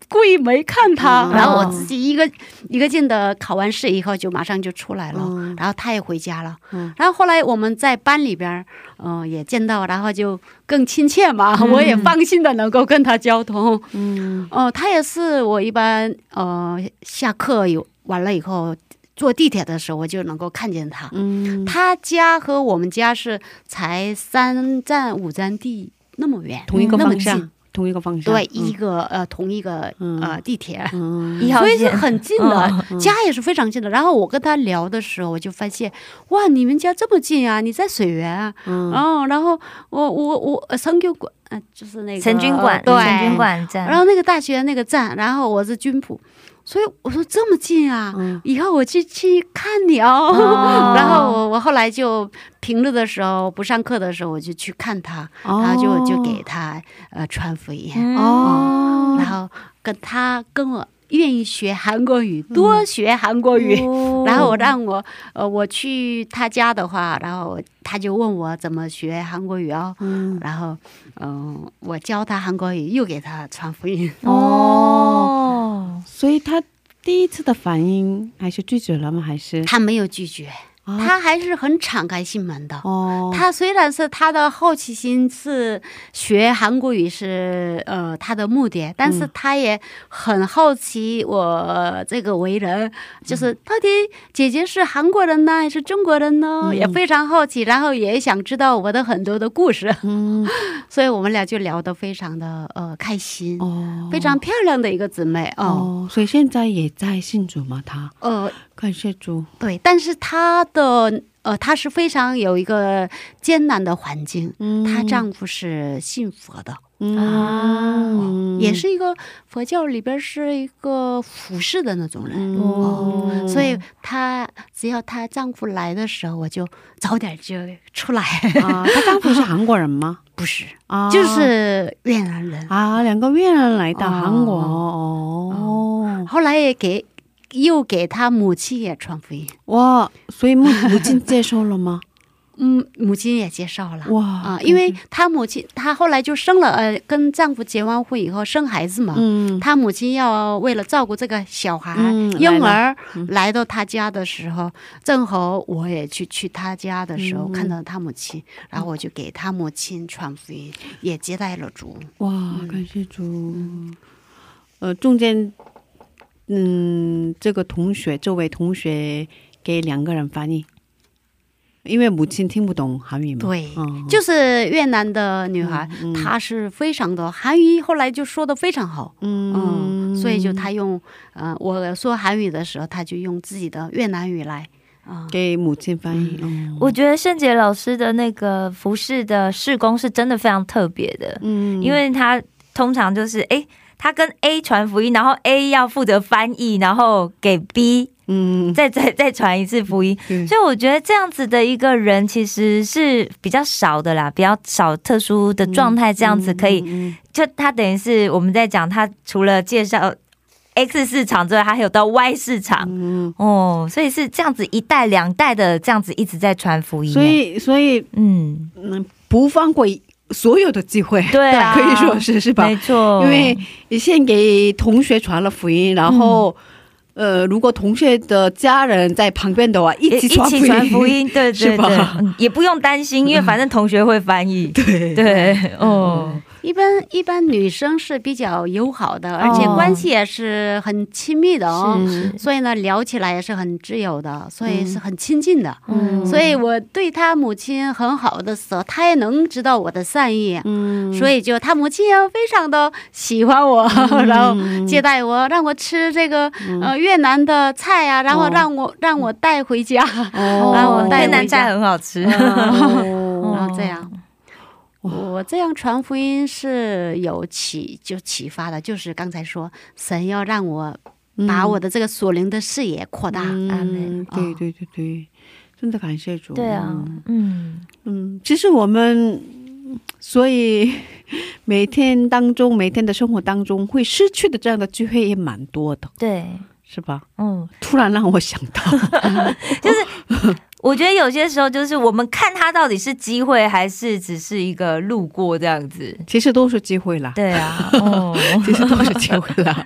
D: 故意没看他，
A: 嗯。
D: 然后我自己一个一个劲的考完试以后，就马上就出来了，
A: 嗯。
D: 然后他也回家了，
A: 嗯。
D: 然后后来我们在班里边，嗯、也见到，然后就更亲切嘛，
B: 嗯。
D: 我也放心的能够跟他交通，
A: 嗯。
D: 哦、他也是我一般呃下课有完了以后。坐地铁的时候，我就能够看见他。
A: 嗯，
D: 他家和我们家是才三站五站地那么远，
A: 同一个方向，同一个方向，
D: 对，
A: 嗯。
D: 一个呃同一个
A: 嗯。
D: 呃地铁。
A: 嗯。
D: 所以是很近的，家也是非常近的。然后我跟他聊的时候，我就发现，哇，你们家这么近啊！你在水源啊，
A: 嗯。
D: 哦，然后我我我呃成就馆，呃，就是那个
B: 陈军馆，
D: 对，
B: 陈军馆站，
D: 然后那个大学那个站，然后我是军普，所以我说这么近啊，
A: 嗯。
D: 以后我去去看你哦。
B: 哦。
D: 然后我我后来就平日的时候不上课的时候，我就去看他，
A: 哦。
D: 然后就就给他呃传福音，
B: 嗯。
A: 哦，
D: 然后跟他跟我愿意学韩国语，多学韩国语。
B: 哦
D: 然后我让我呃我去他家的话，然后他就问我怎么学韩国语哦，
A: 嗯。
D: 然后嗯、我教他韩国语，又给他传福音。
B: 哦，
A: 所以他第一次的反应还是拒绝了吗？还是
D: 他没有拒绝，
A: 啊
D: 他还是很敞开心门的。
A: 哦，
D: 他虽然是他的好奇心是学韩国语是呃他的目的，但是他也很好奇我这个为人，就是到底姐姐是韩国人呢还是中国人呢？也非常好奇，然后也想知道我的很多的故事，
A: 嗯
D: 所以我们俩就聊得非常的呃开心，
A: 哦
D: 非常漂亮的一个姊妹哦。
A: 哦，所以现在也在信主吗？他
D: 呃，
A: 感谢主，
D: 对，但是她的呃，她是非常有一个艰难的环境，
A: 嗯
D: 她丈夫是信佛的，
A: 嗯
D: 也是一个佛教里边是一个服侍的那种人。
A: 哦，
D: 所以她只要她丈夫来的时候，我就早点就出来。
A: 啊，她丈夫是韩国人吗？
D: 不是，
A: 啊，
D: 就是越南人。
A: 啊，两个越南来到
D: 哦
A: 韩国哦，
D: 后来也给又给他母亲也传福音，
A: 哇，所以母母亲接受了吗？
D: 嗯，母亲也接受了。
A: 哇
D: 啊，因为她母亲，她后来就生了，呃，跟丈夫结完婚以后生孩子嘛，
A: 嗯
D: 她母亲要为了照顾这个小孩、
A: 嗯
D: 婴儿，来到她家的时候，正好我也去去她家的时候、看到她母亲，然后我就给她母亲传福音，也接待了主。
A: 哇，感谢主。呃，中间，嗯，这个同学，这位同学给两个人翻译，因为母亲听不懂韩语嘛。
D: 对，
A: 嗯
D: 就是越南的女孩，
A: 嗯
D: 她是非常的韩语，后来就说的非常好。
A: 嗯
D: 嗯，所以就她用，呃，我说韩语的时候，她就用自己的越南语来，啊、
A: 给母亲翻译。嗯
B: 我觉得圣杰老师的那个服饰的试工是真的非常特别的，
A: 嗯
B: 因为他通常就是哎。诶他跟 A 传福音，然后 A 要负责翻译，然后给 B
A: 嗯，
B: 再再再传一次福音，
A: 对。
B: 所以我觉得这样子的一个人其实是比较少的啦，比较少特殊的状态，这样子可以，
A: 嗯
B: 就他等于是我们在讲，他除了介绍 X 市场之外，他还有到 Y 市场。
A: 嗯，
B: 哦，所以是这样子一代两代的这样子一直在传福音，
A: 所以所以
B: 嗯，
A: 嗯，不放过所有的机会，
B: 对啊，
A: 可以说是是吧？
B: 没？错，
A: 因为先给同学传了福音，然后。呃，如果同学的家人在旁边的话，一
B: 一
A: 起传
B: 起传福音，对
A: 是吧？
B: 对对，嗯也不用担心，因为反正同学会翻译，
A: 对
B: 对，哦，
D: 一般一般女生是比较友好的，而且关系也是很亲密的哦。所以呢，聊起来也是很自由的，所以是很亲近的。
B: 嗯。
D: 所以我对他母亲很好的时候，他也能知道我的善意，
A: 嗯，
D: 所以就他母亲也非常的喜欢我，然后。接待我，让我吃这个、呃越南的菜啊，然后
A: 哦。
D: 让我、让我带回家，
A: 哦
D: 然后我带
B: 越南菜很好吃，
A: 哦。
D: 然后这样。我这样传福音是有启就启发的，就是刚才说神要让我把我的这个属灵的视野扩大。
A: 嗯对对对对，真的感谢主。
B: 对啊，嗯，
A: 嗯，其实我们所以每天当中，每天的生活当中会失去的这样的机会也蛮多的，
B: 对，
A: 是吧？
B: 嗯，
A: 突然让我想到，
B: 我觉得有些时候就是我们看他到底是机会还是只是一个路过这样子，
A: 其实都是机会啦，
B: 对啊，哦，
A: 其实都是机会啦。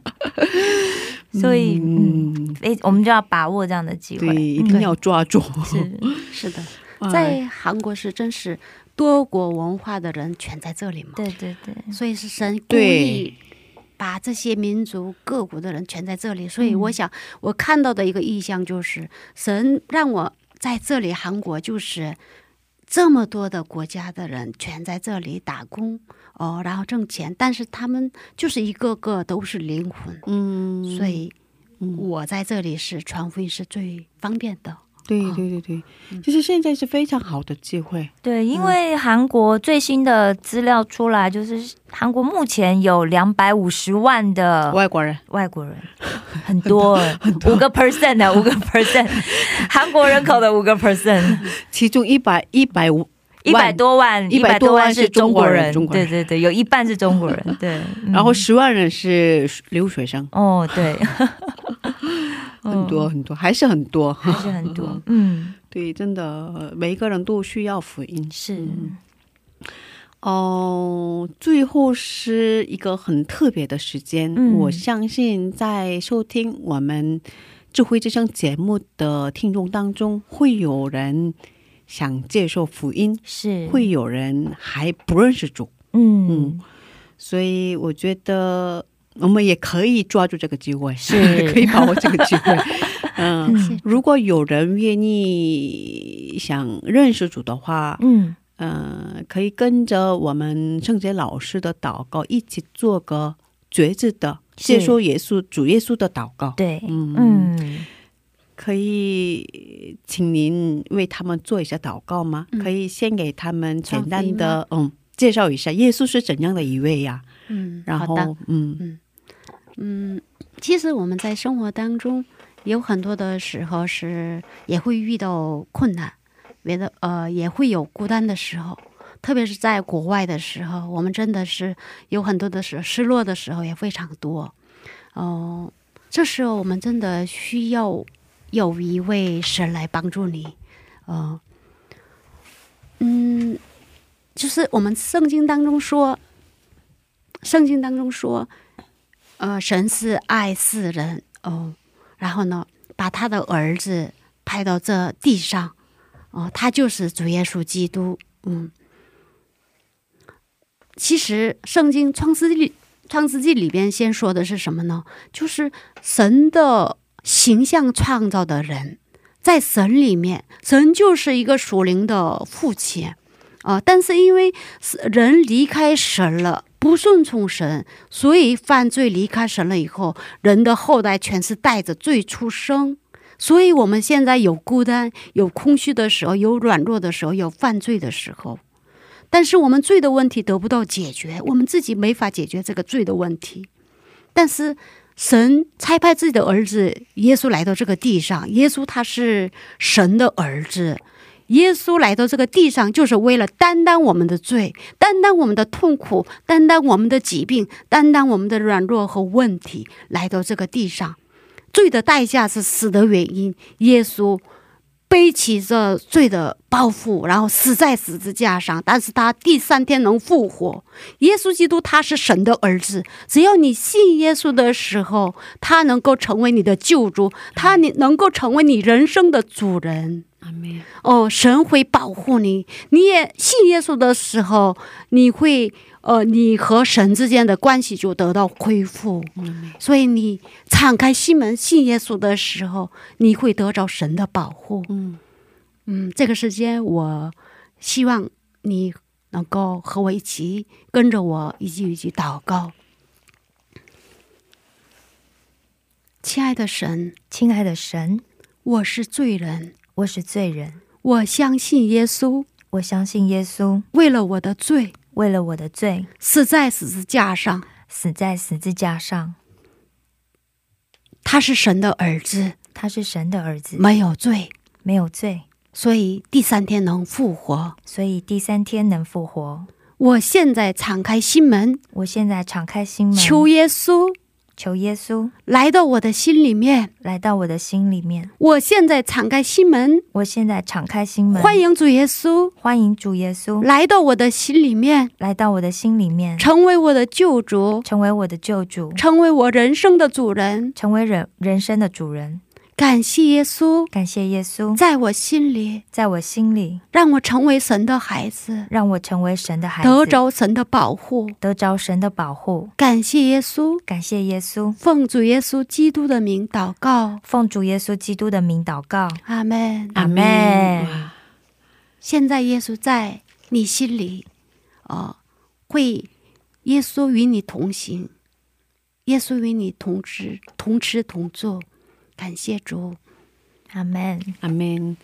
B: 所以嗯，
A: 嗯，
B: 哎，我们就要把握这样的机会，
A: 对，一定要抓住。
B: 是，
D: 是的，
A: 哎。
D: 在韩国是真是多国文化的人全在这里嘛，
B: 对对对，
D: 所以是神故
A: 对
D: 意把这些民族各国的人全在这里。所以我想，我看到的一个意象就是，神让我在这里，韩国就是这么多的国家的人全在这里打工哦，然后挣钱，但是他们就是一个个都是灵魂，
A: 嗯，
D: 所以我在这里是传福音是最方便的。
A: 对对对对，就是现在是非常好的机会。
B: 对，因为韩国最新的资料出来，就是韩国目前有两百五十万的
A: 外国人，
B: 外国人，很多，五个 percent 的五个 percent，韩国人口的五个 percent，
A: 其中一百一百五
B: 一百多万，一百多万是中国人，
A: 中国人。
B: 对对对，有一半是中国人，对，嗯。
A: 然后十万人是留学生，
B: 哦，对，
A: 很多很多，还是很多，
B: 还是很多，嗯，
A: 对，真的每一个人都需要福音。
B: 是，
A: 哦，最后是一个很特别的时间，
B: 嗯。
A: 我相信在收听我们智慧之声节目的听众当中，会有人想接受福音，
B: 是，
A: 会有人还不认识主，
B: 嗯。
A: 嗯，所以我觉得我们也可以抓住这个机会，
B: 是。
A: 可以把握这个机会。嗯，
B: 嗯
A: 如果有人愿意想认识主的话，
B: 嗯，
A: 嗯，可以跟着我们圣洁老师的祷告一起做个觉知的
B: 是。
A: 接受耶稣主耶稣的祷告。
B: 对，
A: 嗯。
B: 嗯，
A: 可以请您为他们做一下祷告吗？
D: 嗯
A: 可以先给他们简单的嗯介绍一下耶稣是怎样的一位呀？
D: 嗯，
A: 然后
D: 嗯，
A: 嗯
D: 嗯，其实我们在生活当中有很多的时候是也会遇到困难，别的呃也会有孤单的时候，特别是在国外的时候，我们真的是有很多的时失落的时候也非常多。哦、这时候我们真的需要有一位神来帮助你。呃，嗯，就是我们圣经当中说，圣经当中说，呃，神是爱世人哦，然后呢，把他的儿子派到这地上，哦，他就是主耶稣基督，嗯。其实，圣经创世纪创世纪里边先说的是什么呢？就是神的形象创造的人，在神里面，神就是一个属灵的父亲啊、但是因为人离开神了，不顺从神，所以犯罪离开神了以后，人的后代全是带着罪出生。所以我们现在有孤单、有空虚的时候，有软弱的时候，有犯罪的时候。但是我们罪的问题得不到解决，我们自己没法解决这个罪的问题。但是神差派自己的儿子耶稣来到这个地上，耶稣他是神的儿子，耶稣来到这个地上，就是为了担当我们的罪，担当我们的痛苦，担当我们的疾病，担当我们的软弱和问题，来到这个地上。罪的代价是死的原因，耶稣背起这罪的包袱，然后死在十字架上，但是他第三天能复活。耶稣基督他是神的儿子，只要你信耶稣的时候，他能够成为你的救主，他你能够成为你人生的主人。哦，神会保护你。你也信耶稣的时候，你会呃，你和神之间的关系就得到恢复。所以你敞开心门信耶稣的时候，你会得着神的保护。
A: 嗯。
D: 嗯，这个时间我希望你能够和我一起跟着我一句一句祷告。亲爱的神，
B: 亲爱的神，
D: 我是罪人，
B: 我是罪人，
D: 我相信耶稣。
B: 我相信耶稣。
D: 为了我的罪
B: 为了我的罪。
D: 死在十字架上，
B: 死在十字架上，
D: 他是神的儿子，
B: 他是神的儿子，
D: 没有罪，
B: 没有罪，
D: 所以第三天能复活。
B: 所以第三天能复活。
D: 我现在敞开心门，
B: 我现在敞开心门，
D: 求耶稣
B: 求耶稣
D: 来到我的心里面。
B: 来到我的心里面。
D: 我现在敞开心门，
B: 我现在敞开心门，
D: 欢迎主耶稣
B: 欢迎主耶稣
D: 来到我的心里面，
B: 来到我的心里面，
D: 成为我的救主，
B: 成为我的救主，
D: 成为我人生的主人。
B: 成为人人生的主人。
D: 感谢耶稣，
B: 感谢耶稣，
D: 在我心里
B: 在我心里
D: 让我成为神的孩子，
B: 让我成为神的孩子，
D: 得着神的保护。
B: 得着神的保护。
D: 感谢耶稣，
B: 感谢耶稣，
D: 奉主耶稣基督的名祷告，
B: 奉主耶稣基督的名祷告。
D: 阿门。
B: 阿门
D: 现在耶稣在你心里，哦，会耶稣与你同行，耶稣与你同吃同吃同坐。感谢主，
B: 阿门。
A: 阿门。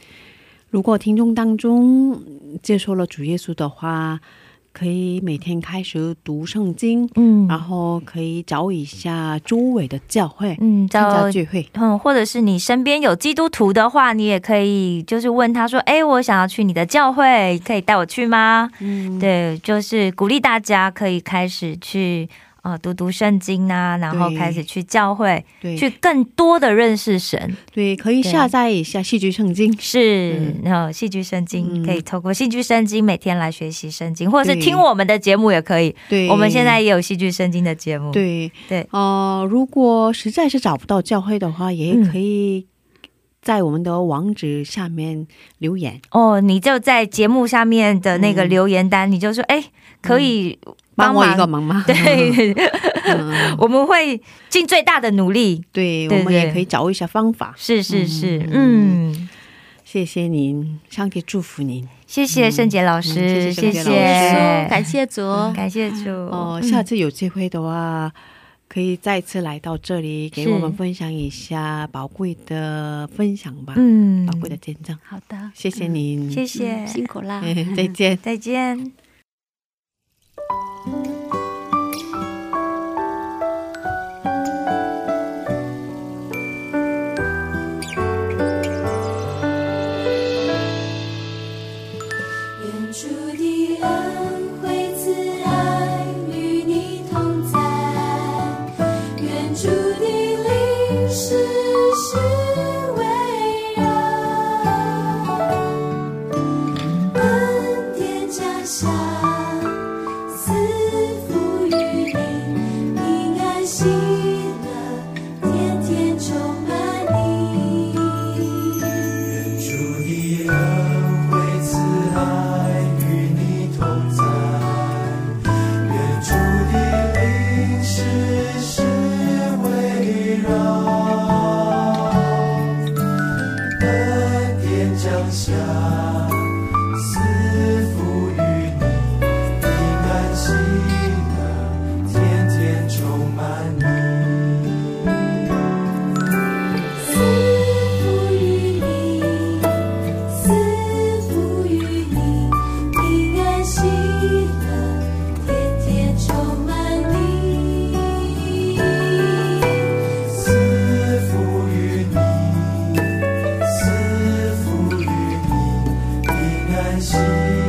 A: 如果听众当中接受了主耶稣的话，可以每天开始读圣经，
B: 嗯
A: 然后可以找一下周围的教会，
B: 嗯，
A: 参加
B: 找
A: 聚会。
B: 嗯，或者是你身边有基督徒的话，你也可以就是问他说：“哎，我想要去你的教会，可以带我去吗？”
A: 嗯，
B: 对，就是鼓励大家可以开始去呃读读圣经啊，然后开始去教会，
A: 对，
B: 去更多的认识神。
A: 对，可以下载一下戏剧圣经。
B: 是
A: 嗯，
B: 然后戏剧圣经、
A: 嗯
B: 可以透过戏剧圣经每天来学习圣经，或者是听我们的节目也可以。
A: 对，
B: 我们现在也有戏剧圣经的节目。
A: 对
B: 对
A: 呃，如果实在是找不到教会的话，也
B: 嗯
A: 可以在我们的网址下面留言，
B: 哦，你就在节目下面的那个留言单，你就说，哎，可以帮
A: 我一个忙吗？
B: 对，
A: 嗯
B: 我们会尽最大的努力。
A: 对，
B: 对
A: 我们也可以找一下方法。
B: 是是是，
A: 嗯
B: 嗯，
A: 谢谢您，上帝祝福您。
B: 谢谢圣杰老师，
A: 嗯谢谢
D: 感谢主。
B: 感谢主。
A: 哦，
B: 嗯
A: 下次有机会的话，可以再次来到这里，给我们分享一下宝贵的分享吧，
B: 嗯
A: 宝贵的见证。
D: 好的，
A: 谢谢您，
B: 谢谢
D: 嗯，辛苦啦，
A: 哎 再见。
B: 再见。
E: 愿珍惜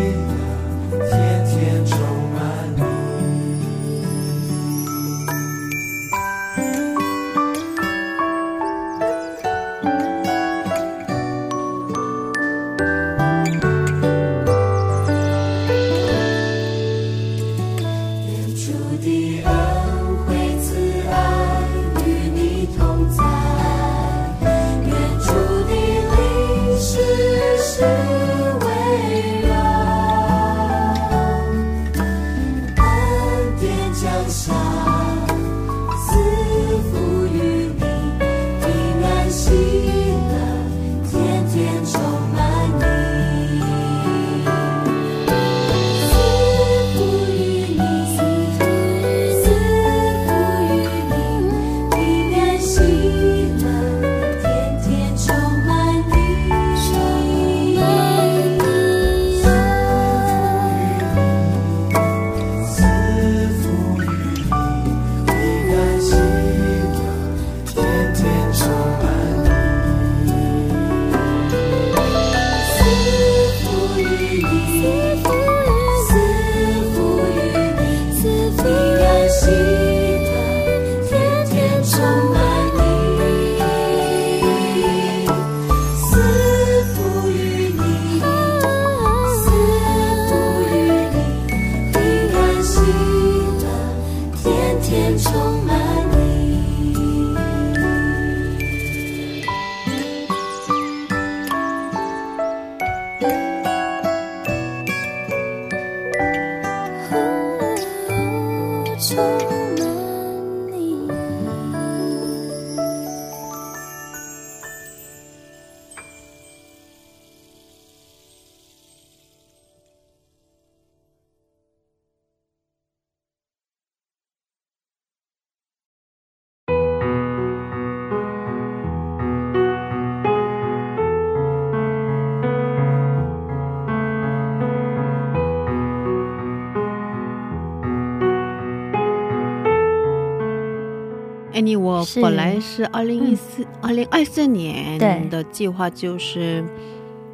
A: Annie，我本来是二零一四、二零二四年的计划就是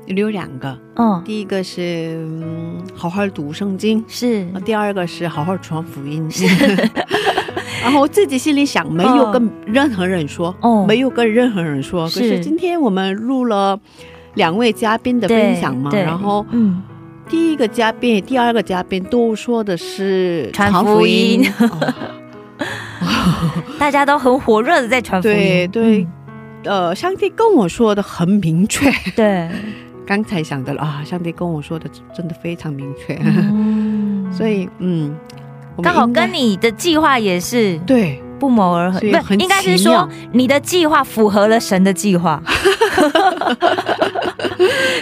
A: 留两个，
B: 嗯，
A: 第一个是、嗯、好好读圣经，
B: 是。
A: 第二个是好好传福音。然后我自己心里想，没有跟任何人说，
B: 哦
A: 没有跟任何人说。可
B: 是
A: 是今天我们录了两位嘉宾的分享嘛，然后
B: 嗯，
A: 第一个嘉宾、第二个嘉宾都说的是
B: 传福音。
A: 哦
B: 大家都很火热的在传福音，
A: 对对
B: 嗯。
A: 呃，上帝跟我说的很明确。
B: 对，
A: 刚才想的了啊，上帝跟我说的真的非常明确，
B: 嗯。
A: 所以嗯，
B: 刚好跟你的计划也是
A: 对。
B: 不谋而合，不应该是说你的计划符合了神的计划。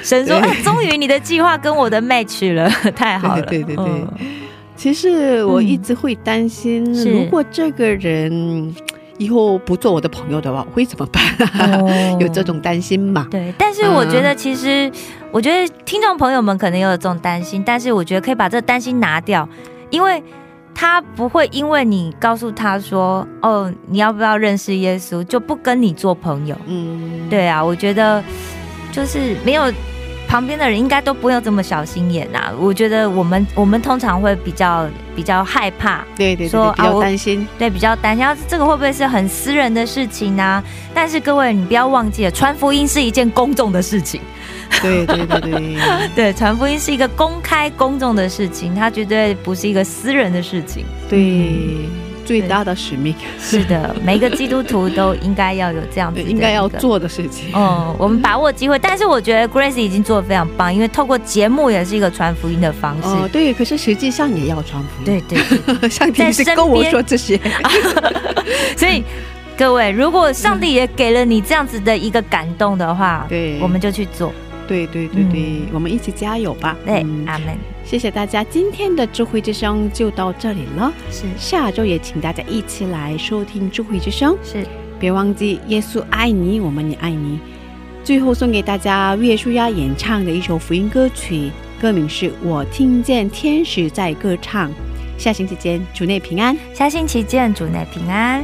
B: 神说：“
A: 对。
B: 哎，终于你的计划跟我的 match 了，太好了。”
A: 对对对对。
B: 嗯
A: 其实我一直会担心，
B: 是
A: 如果这个人以后不做我的朋友的话，我会怎么办？
B: 哦
A: 有这种担心嘛？
B: 对，但是我觉
A: 嗯
B: 得其实，我觉得听众朋友们可能也有这种担心，但是我觉得可以把这个担心拿掉，因为他不会因为你告诉他说，哦，你要不要认识耶稣，就不跟你做朋友。
A: 嗯，
B: 对啊，我觉得就是没有旁边的人应该都不用这么小心眼呐、我觉得我们我们通常会比较比较害怕，
A: 对对对对，比较担心。
B: 对，比较担心，啊这个会不会是很私人的事情呢、但是各位，你不要忘记了，传福音是一件公众的事情。
A: 对对对对，
B: 对，传福音是一个公开公众的事情，它绝对不是一个私人的事情。
A: 对，最大的使命，
B: 是的，每个基督徒都应该要有这样子
A: 应该要。做的事情。
B: 嗯，我们把握机会，但是我觉得 Grace 已经做的非常棒，因为透过节目也是一个传福音的方式。
A: 哦，对，可是实际上也要传福音。
B: 对对对，
A: 上帝是跟我
B: 边
A: 说这些。
B: 所以各位，如果上帝也给了你这样子的一个感动的话，
A: 对
B: 我们就去做。
A: 对对对对，我们一起加油吧。
B: 对，
A: 嗯
B: 阿门。
A: 谢谢大家，今天的智慧之声就到这里了。
B: 是
A: 下周也请大家一起来收听智慧之声，
B: 是，
A: 别忘记耶稣爱你，我们也爱你。最后送给大家岳舒亚演唱的一首福音歌曲，歌名是《我听见天使在歌唱》。下星期见，主内平安。
B: 下星期见，主内平安。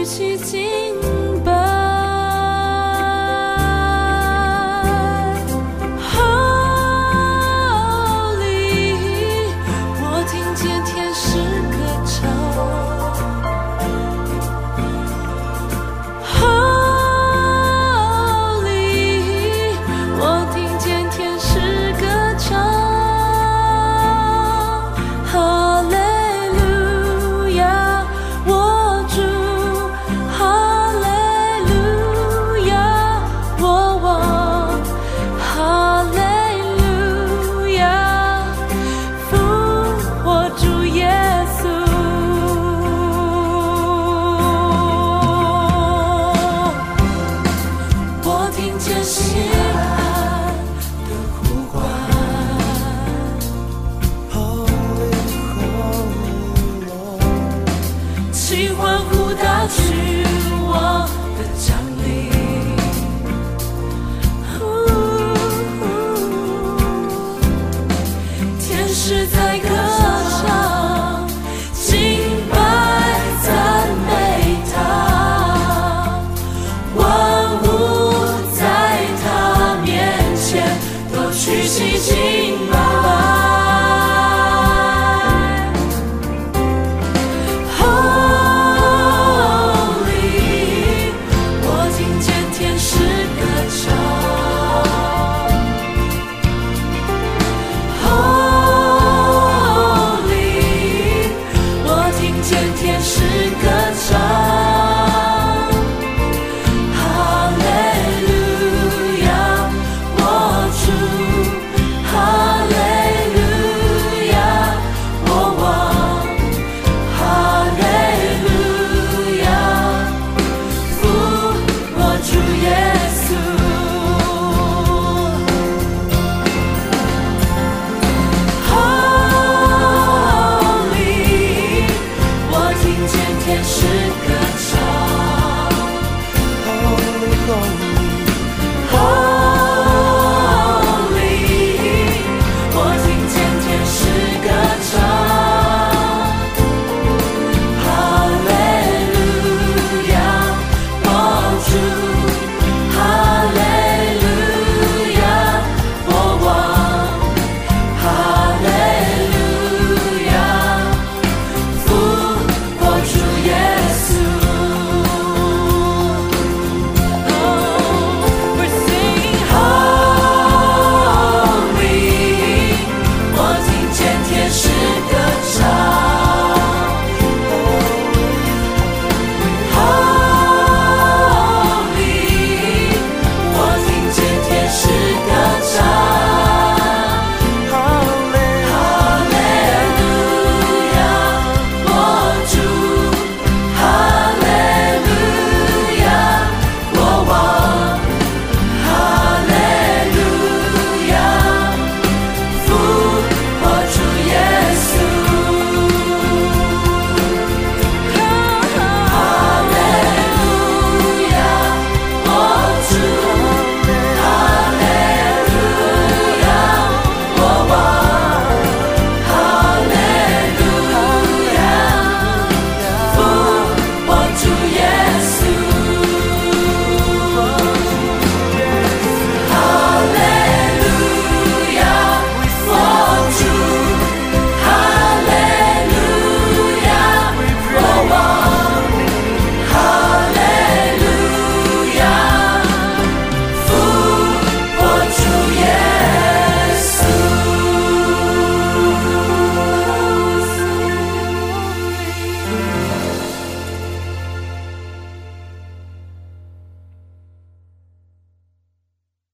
F: 都举